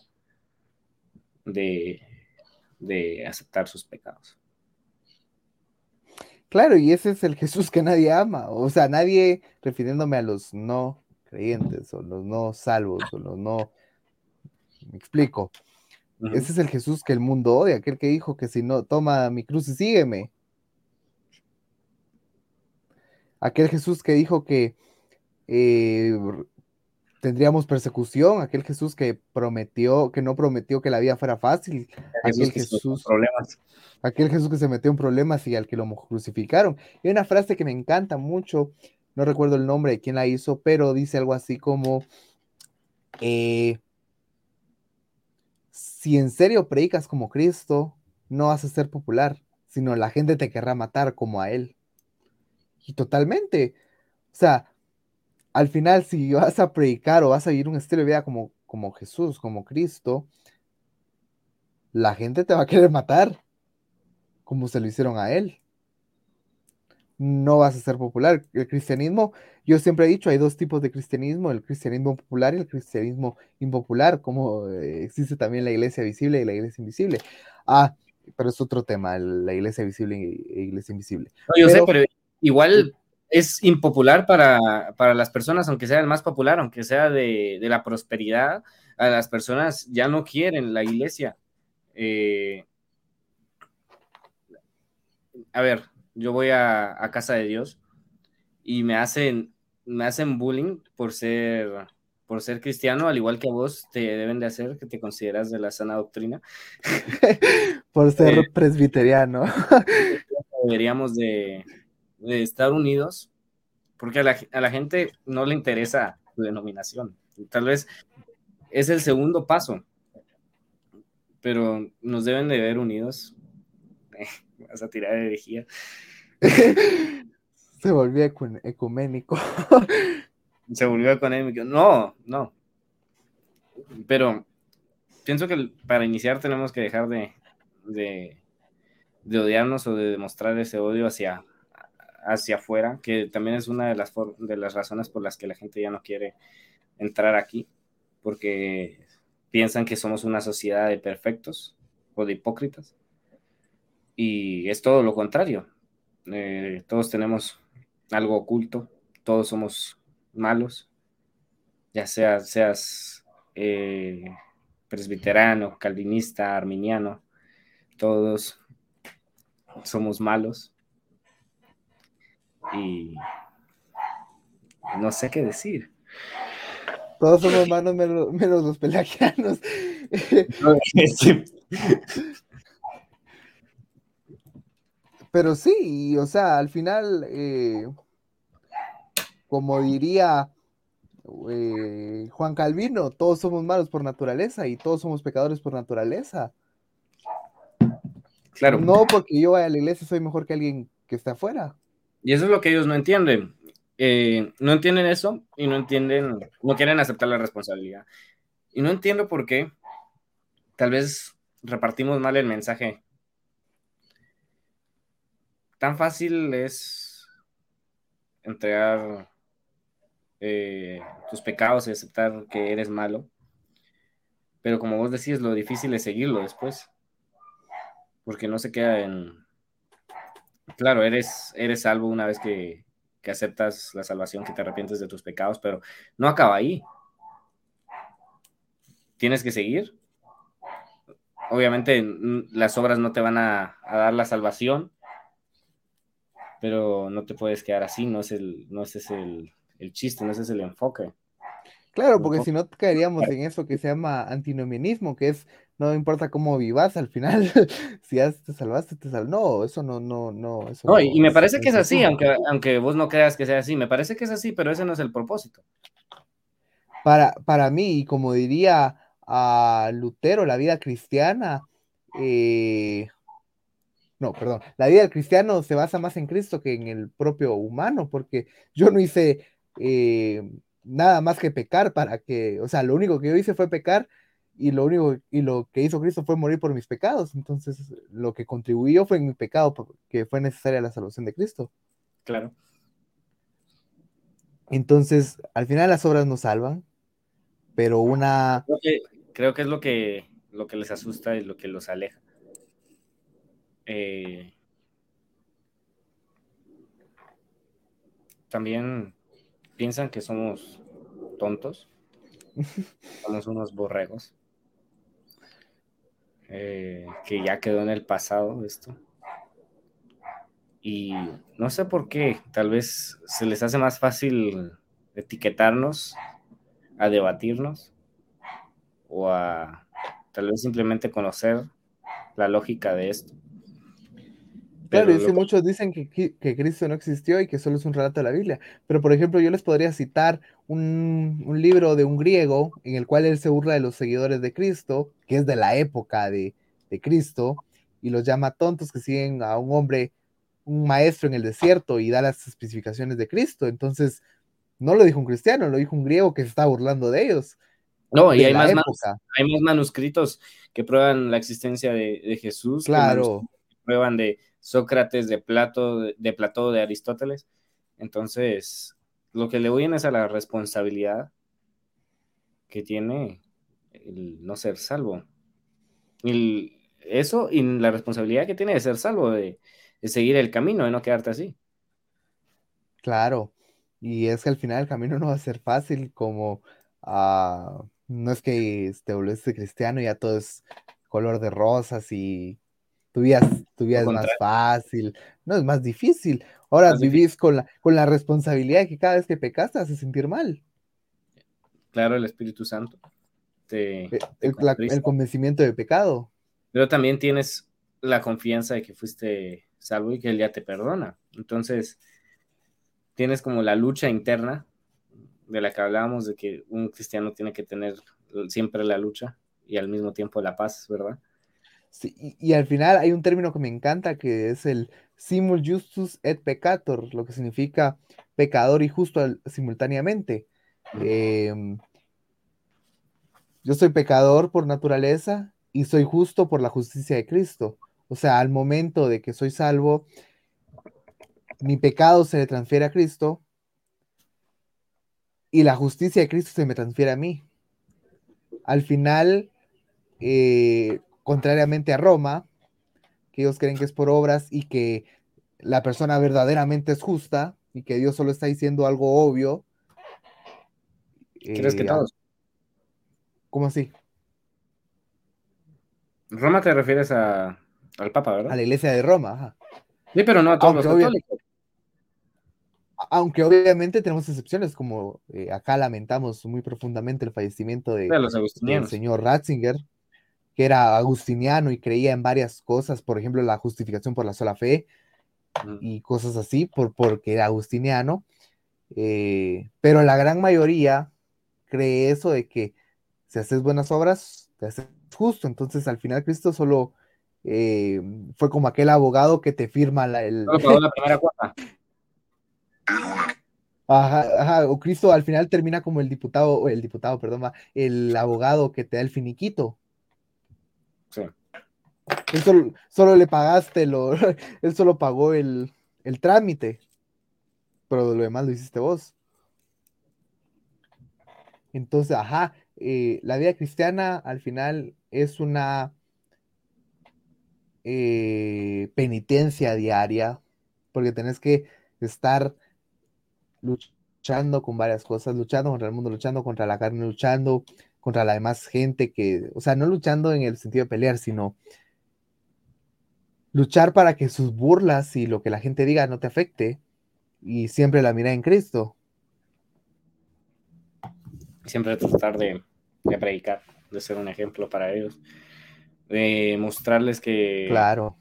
de, de aceptar sus pecados. Claro, y ese es el Jesús que nadie ama. O sea, nadie, refiriéndome a los no creyentes o los no salvos o los no... Me explico. Uh -huh. Ese es el Jesús que el mundo odia, aquel que dijo que si no, toma mi cruz y sígueme. Aquel Jesús que dijo que eh, tendríamos persecución, aquel Jesús que prometió, que no prometió que la vida fuera fácil, Jesús aquel Jesús, problemas. aquel Jesús que se metió en problemas y al que lo crucificaron. Y hay una frase que me encanta mucho, no recuerdo el nombre de quién la hizo, pero dice algo así como, eh, si en serio predicas como Cristo, no vas a ser popular, sino la gente te querrá matar como a Él. Y totalmente. O sea, al final, si vas a predicar o vas a vivir un estilo de vida como, como Jesús, como Cristo, la gente te va a querer matar, como se lo hicieron a Él no vas a ser popular. El cristianismo, yo siempre he dicho, hay dos tipos de cristianismo, el cristianismo popular y el cristianismo impopular, como eh, existe también la iglesia visible y la iglesia invisible. Ah, pero es otro tema, la iglesia visible e iglesia invisible. No, yo pero, sé, pero igual es impopular para, para, las personas, aunque sea el más popular, aunque sea de, de la prosperidad, a las personas ya no quieren la iglesia. Eh, a ver, yo voy a, a, casa de Dios y me hacen, me hacen bullying por ser, por ser cristiano, al igual que a vos te deben de hacer, que te consideras de la sana doctrina. por ser eh, presbiteriano. Deberíamos de, de, estar unidos, porque a la, a la gente no le interesa tu denominación. Tal vez es el segundo paso, pero nos deben de ver unidos vas a tirar de herejía. Se volvió ecuménico. Se volvió ecuménico. No, no. Pero pienso que para iniciar tenemos que dejar de, de, de odiarnos o de demostrar ese odio hacia, hacia afuera, que también es una de las, de las razones por las que la gente ya no quiere entrar aquí, porque piensan que somos una sociedad de perfectos o de hipócritas y es todo lo contrario. Eh, todos tenemos algo oculto, todos somos malos, ya sea, seas eh, presbiterano, calvinista, arminiano, todos somos malos. Y no sé qué decir. Todos somos malos menos, menos los pelagianos. Pero sí, o sea, al final, eh, como diría eh, Juan Calvino, todos somos malos por naturaleza y todos somos pecadores por naturaleza. Claro. No porque yo vaya a la iglesia soy mejor que alguien que está afuera. Y eso es lo que ellos no entienden. Eh, no entienden eso y no entienden, no quieren aceptar la responsabilidad. Y no entiendo por qué. Tal vez repartimos mal el mensaje. Tan fácil es entregar eh, tus pecados y aceptar que eres malo. Pero como vos decís, lo difícil es seguirlo después. Porque no se queda en... Claro, eres, eres salvo una vez que, que aceptas la salvación, que te arrepientes de tus pecados, pero no acaba ahí. Tienes que seguir. Obviamente las obras no te van a, a dar la salvación, pero no te puedes quedar así, no es el, no ese es el, el chiste, no ese es el enfoque. Claro, porque si no caeríamos en eso que se llama antinomianismo, que es no importa cómo vivas, al final, si ya te salvaste, te salvaste. No, eso no, no, no. Eso No, y, y me parece que es así, aunque, aunque vos no creas que sea así, me parece que es así, pero ese no es el propósito. Para, para mí, y como diría a Lutero, la vida cristiana, eh, no, perdón, la vida del cristiano se basa más en Cristo que en el propio humano, porque yo no hice eh, nada más que pecar para que, o sea, lo único que yo hice fue pecar y lo único y lo que hizo Cristo fue morir por mis pecados, entonces lo que contribuyó fue en mi pecado, que fue necesaria la salvación de Cristo. Claro. Entonces, al final las obras nos salvan, pero una Creo que, creo que es lo que, lo que les asusta y lo que los aleja. Eh, también piensan que somos tontos, somos unos borregos, eh, que ya quedó en el pasado esto. Y no sé por qué, tal vez se les hace más fácil etiquetarnos, a debatirnos, o a tal vez simplemente conocer la lógica de esto. Claro, y lo- muchos dicen que, que- Cristo no existió y que solo es un relato de la Biblia. Pero, por ejemplo, yo les podría citar un, un libro de un griego en el cual él se burla de los seguidores de Cristo, que es de la época de, de Cristo, y los llama tontos que siguen a un hombre, un maestro en el desierto y da las especificaciones de Cristo. Entonces, no lo dijo un cristiano, lo dijo un griego que se está burlando de ellos. No, y hay más, hay más manuscritos que prueban la existencia de, de Jesús, Claro. Prueban de Sócrates, de Plato, de, de Aristóteles. Entonces, lo que le huyen es a la responsabilidad que tiene el no ser salvo. Y eso y la responsabilidad que tiene de ser salvo, de, de seguir el camino, de no quedarte así. Claro, y es que al final el camino no va a ser fácil como ah, no es que te volviste cristiano y ya todo es color de rosas y tu vida, es- tu vida es más fácil, no es más difícil. Ahora Más difícil. vivís con la, con la responsabilidad de que cada vez que pecas te hace sentir mal, Claro, el Espíritu Santo te, eh, te el, la- el convencimiento de pecado. pero también tienes la confianza de que fuiste salvo y que él ya te perdona. Entonces, tienes como la lucha interna de la que hablábamos, de que un cristiano tiene que tener siempre la lucha y al mismo tiempo la paz, ¿verdad? Sí, y, y al final hay un término que me encanta que es el simul justus et peccator, lo que significa pecador y justo al- simultáneamente. Em, yo soy pecador por naturaleza y soy justo por la justicia de Cristo. O sea, al momento de que soy salvo, mi pecado se le transfiere a Cristo y la justicia de Cristo se me transfiere a mí. Al final, eh, contrariamente a Roma, que ellos creen que es por obras y que la persona verdaderamente es justa y que Dios solo está diciendo algo obvio. ¿Crees que eh, todos? ¿Cómo así? Roma te refieres a, al Papa, ¿verdad? A la iglesia de Roma, ajá. Sí, pero no a todos Aunque, los obvia- católicos. aunque obviamente tenemos excepciones, como eh, acá lamentamos muy profundamente el fallecimiento de, De los del señor Ratzinger, que era agustiniano y creía en varias cosas, por ejemplo, la justificación por la sola fe y cosas así, por, porque era agustiniano. eh, pero la gran mayoría cree eso de que si haces buenas obras, te haces justo. Entonces, al final, Cristo solo eh, fue como aquel abogado que te firma la, el... Solo la primera cuota. Ajá, ajá, o Cristo al final termina como el diputado, o el diputado, perdón, el abogado que te da el finiquito. Sí. Solo, solo le pagaste, lo, él solo pagó el, el trámite, pero lo demás lo hiciste vos. Entonces, ajá, eh, la vida cristiana al final es una eh, penitencia diaria, porque tenés que estar luchando con varias cosas, luchando contra el mundo, luchando contra la carne, luchando contra la demás gente que, o sea, no luchando en el sentido de pelear, sino luchar para que sus burlas y lo que la gente diga no te afecte y siempre la mira en Cristo. Siempre tratar de, de predicar, de ser un ejemplo para ellos, de mostrarles que, Claro,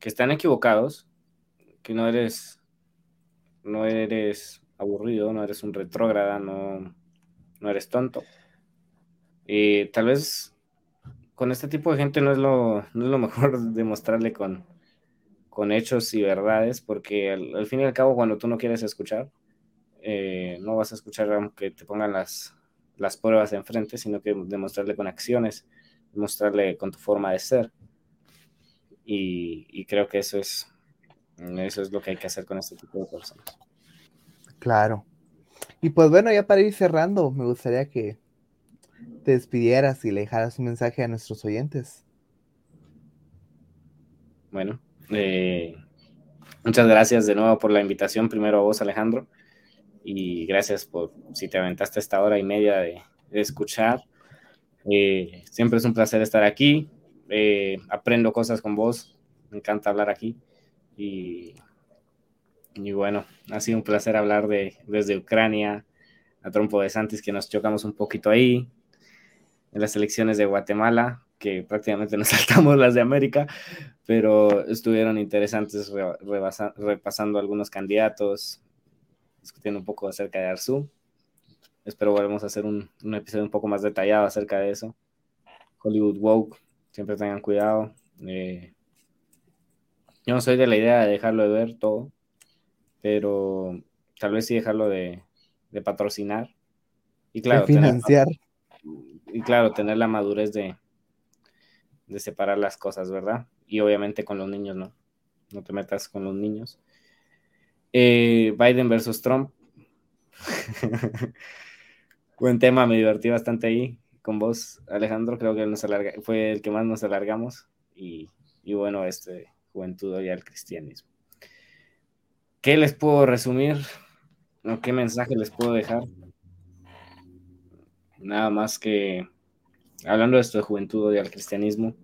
que están equivocados, que no eres, no eres aburrido, no eres un retrógrada, no, no eres tonto. Y tal vez con este tipo de gente no es lo, no es lo mejor demostrarle con, con hechos y verdades, porque al, al fin y al cabo cuando tú no quieres escuchar, eh, no vas a escuchar aunque te pongan las, las pruebas enfrente, sino que demostrarle con acciones, demostrarle con tu forma de ser. Y, y creo que eso es, eso es lo que hay que hacer con este tipo de personas. claro. Y pues bueno, ya para ir cerrando, me gustaría que te despidieras y le dejaras un mensaje a nuestros oyentes. Bueno, eh, muchas gracias de nuevo por la invitación, primero a vos Alejandro, y gracias por si te aventaste esta hora y media de, escuchar. Eh, siempre es un placer estar aquí, eh, aprendo cosas con vos, me encanta hablar aquí y, y bueno, ha sido un placer hablar de, desde Ucrania a Trompo de Santis, que nos chocamos un poquito ahí, en las elecciones de Guatemala, que prácticamente nos saltamos las de América, pero estuvieron interesantes re- rebasa- repasando algunos candidatos, discutiendo un poco acerca de Arzu. Espero volvemos a hacer un, un episodio un poco más detallado acerca de eso. Hollywood Woke, siempre tengan cuidado. Eh, yo no soy de la idea de dejarlo de ver todo, pero tal vez sí dejarlo de, de patrocinar. Y claro, de tener- financiar. Y claro, tener la madurez de, de separar las cosas, ¿verdad? Y obviamente con los niños, ¿no? No te metas con los niños. Eh, Biden versus Trump. Buen tema, me divertí bastante ahí con vos, Alejandro. Creo que nos alarga- fue el que más nos alargamos. Y, y bueno, este juventud y al cristianismo. ¿Qué les puedo resumir? ¿O ¿Qué mensaje les puedo dejar? Nada más que hablando de esto de juventud y al cristianismo,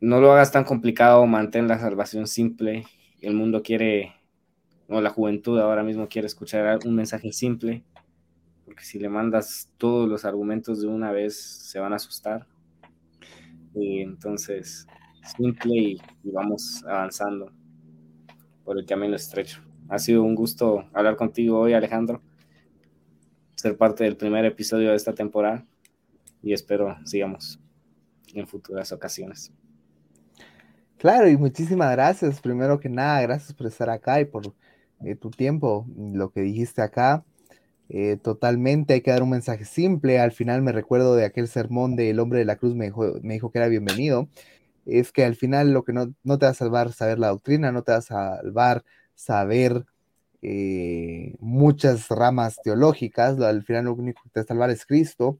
no lo hagas tan complicado, mantén la salvación simple. El mundo quiere, o la juventud ahora mismo quiere escuchar un mensaje simple, porque si le mandas todos los argumentos de una vez, se van a asustar. Y entonces, simple y, y vamos avanzando por el camino estrecho. Ha sido un gusto hablar contigo hoy, Alejandro, ser parte del primer episodio de esta temporada y espero sigamos en futuras ocasiones. Claro, y muchísimas gracias. Primero que nada, gracias por estar acá y por eh, tu tiempo, lo que dijiste acá. Eh, totalmente hay que dar un mensaje simple. Al final me recuerdo de aquel sermón del hombre de la cruz, me dijo, me dijo que era bienvenido. Es que al final lo que no, no te va a salvar saber la doctrina, no te va a salvar saber eh, muchas ramas teológicas. Al final lo único que te salvar es Cristo.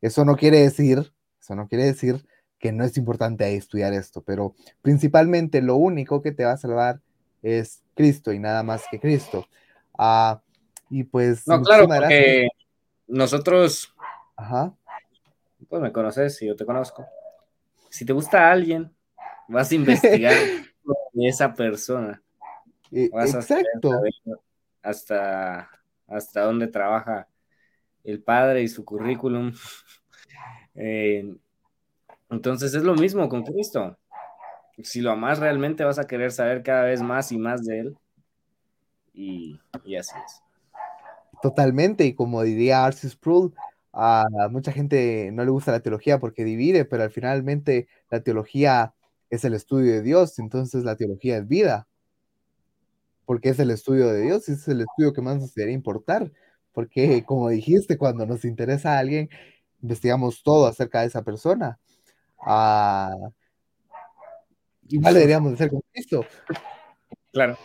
Eso no quiere decir, eso no quiere decir que no es importante estudiar esto, pero principalmente lo único que te va a salvar es Cristo y nada más que Cristo. Ah, y pues, No, claro, porque nosotros, Ajá. pues me conoces y yo te conozco. Si te gusta alguien, vas a investigar de esa persona. Eh, exacto. hasta, hasta dónde trabaja el padre y su currículum. Eh, entonces es lo mismo con Cristo. Si lo amas realmente vas a querer saber cada vez más y más de él. Y, y así es. Totalmente, y como diría Arceus Sproul, A mucha gente no le gusta la teología porque divide, pero al finalmente la teología es el estudio de Dios, entonces la teología es vida, porque es el estudio de Dios y es el estudio que más nos debería importar, porque como dijiste, cuando nos interesa a alguien, investigamos todo acerca de esa persona. Ah, igual deberíamos de ser con Cristo. Claro.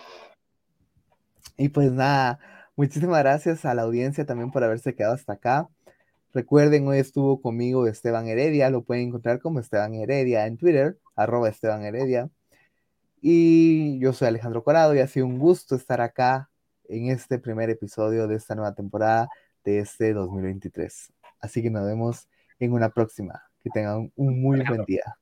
Y pues nada, muchísimas gracias a la audiencia también por haberse quedado hasta acá. Recuerden, hoy estuvo conmigo Esteban Heredia, lo pueden encontrar como Esteban Heredia en Twitter, arroba Esteban Heredia. Y yo soy Alejandro Corado y ha sido un gusto estar acá en este primer episodio de esta nueva temporada de este 2023. Así que nos vemos en una próxima. Que tengan un muy buen día.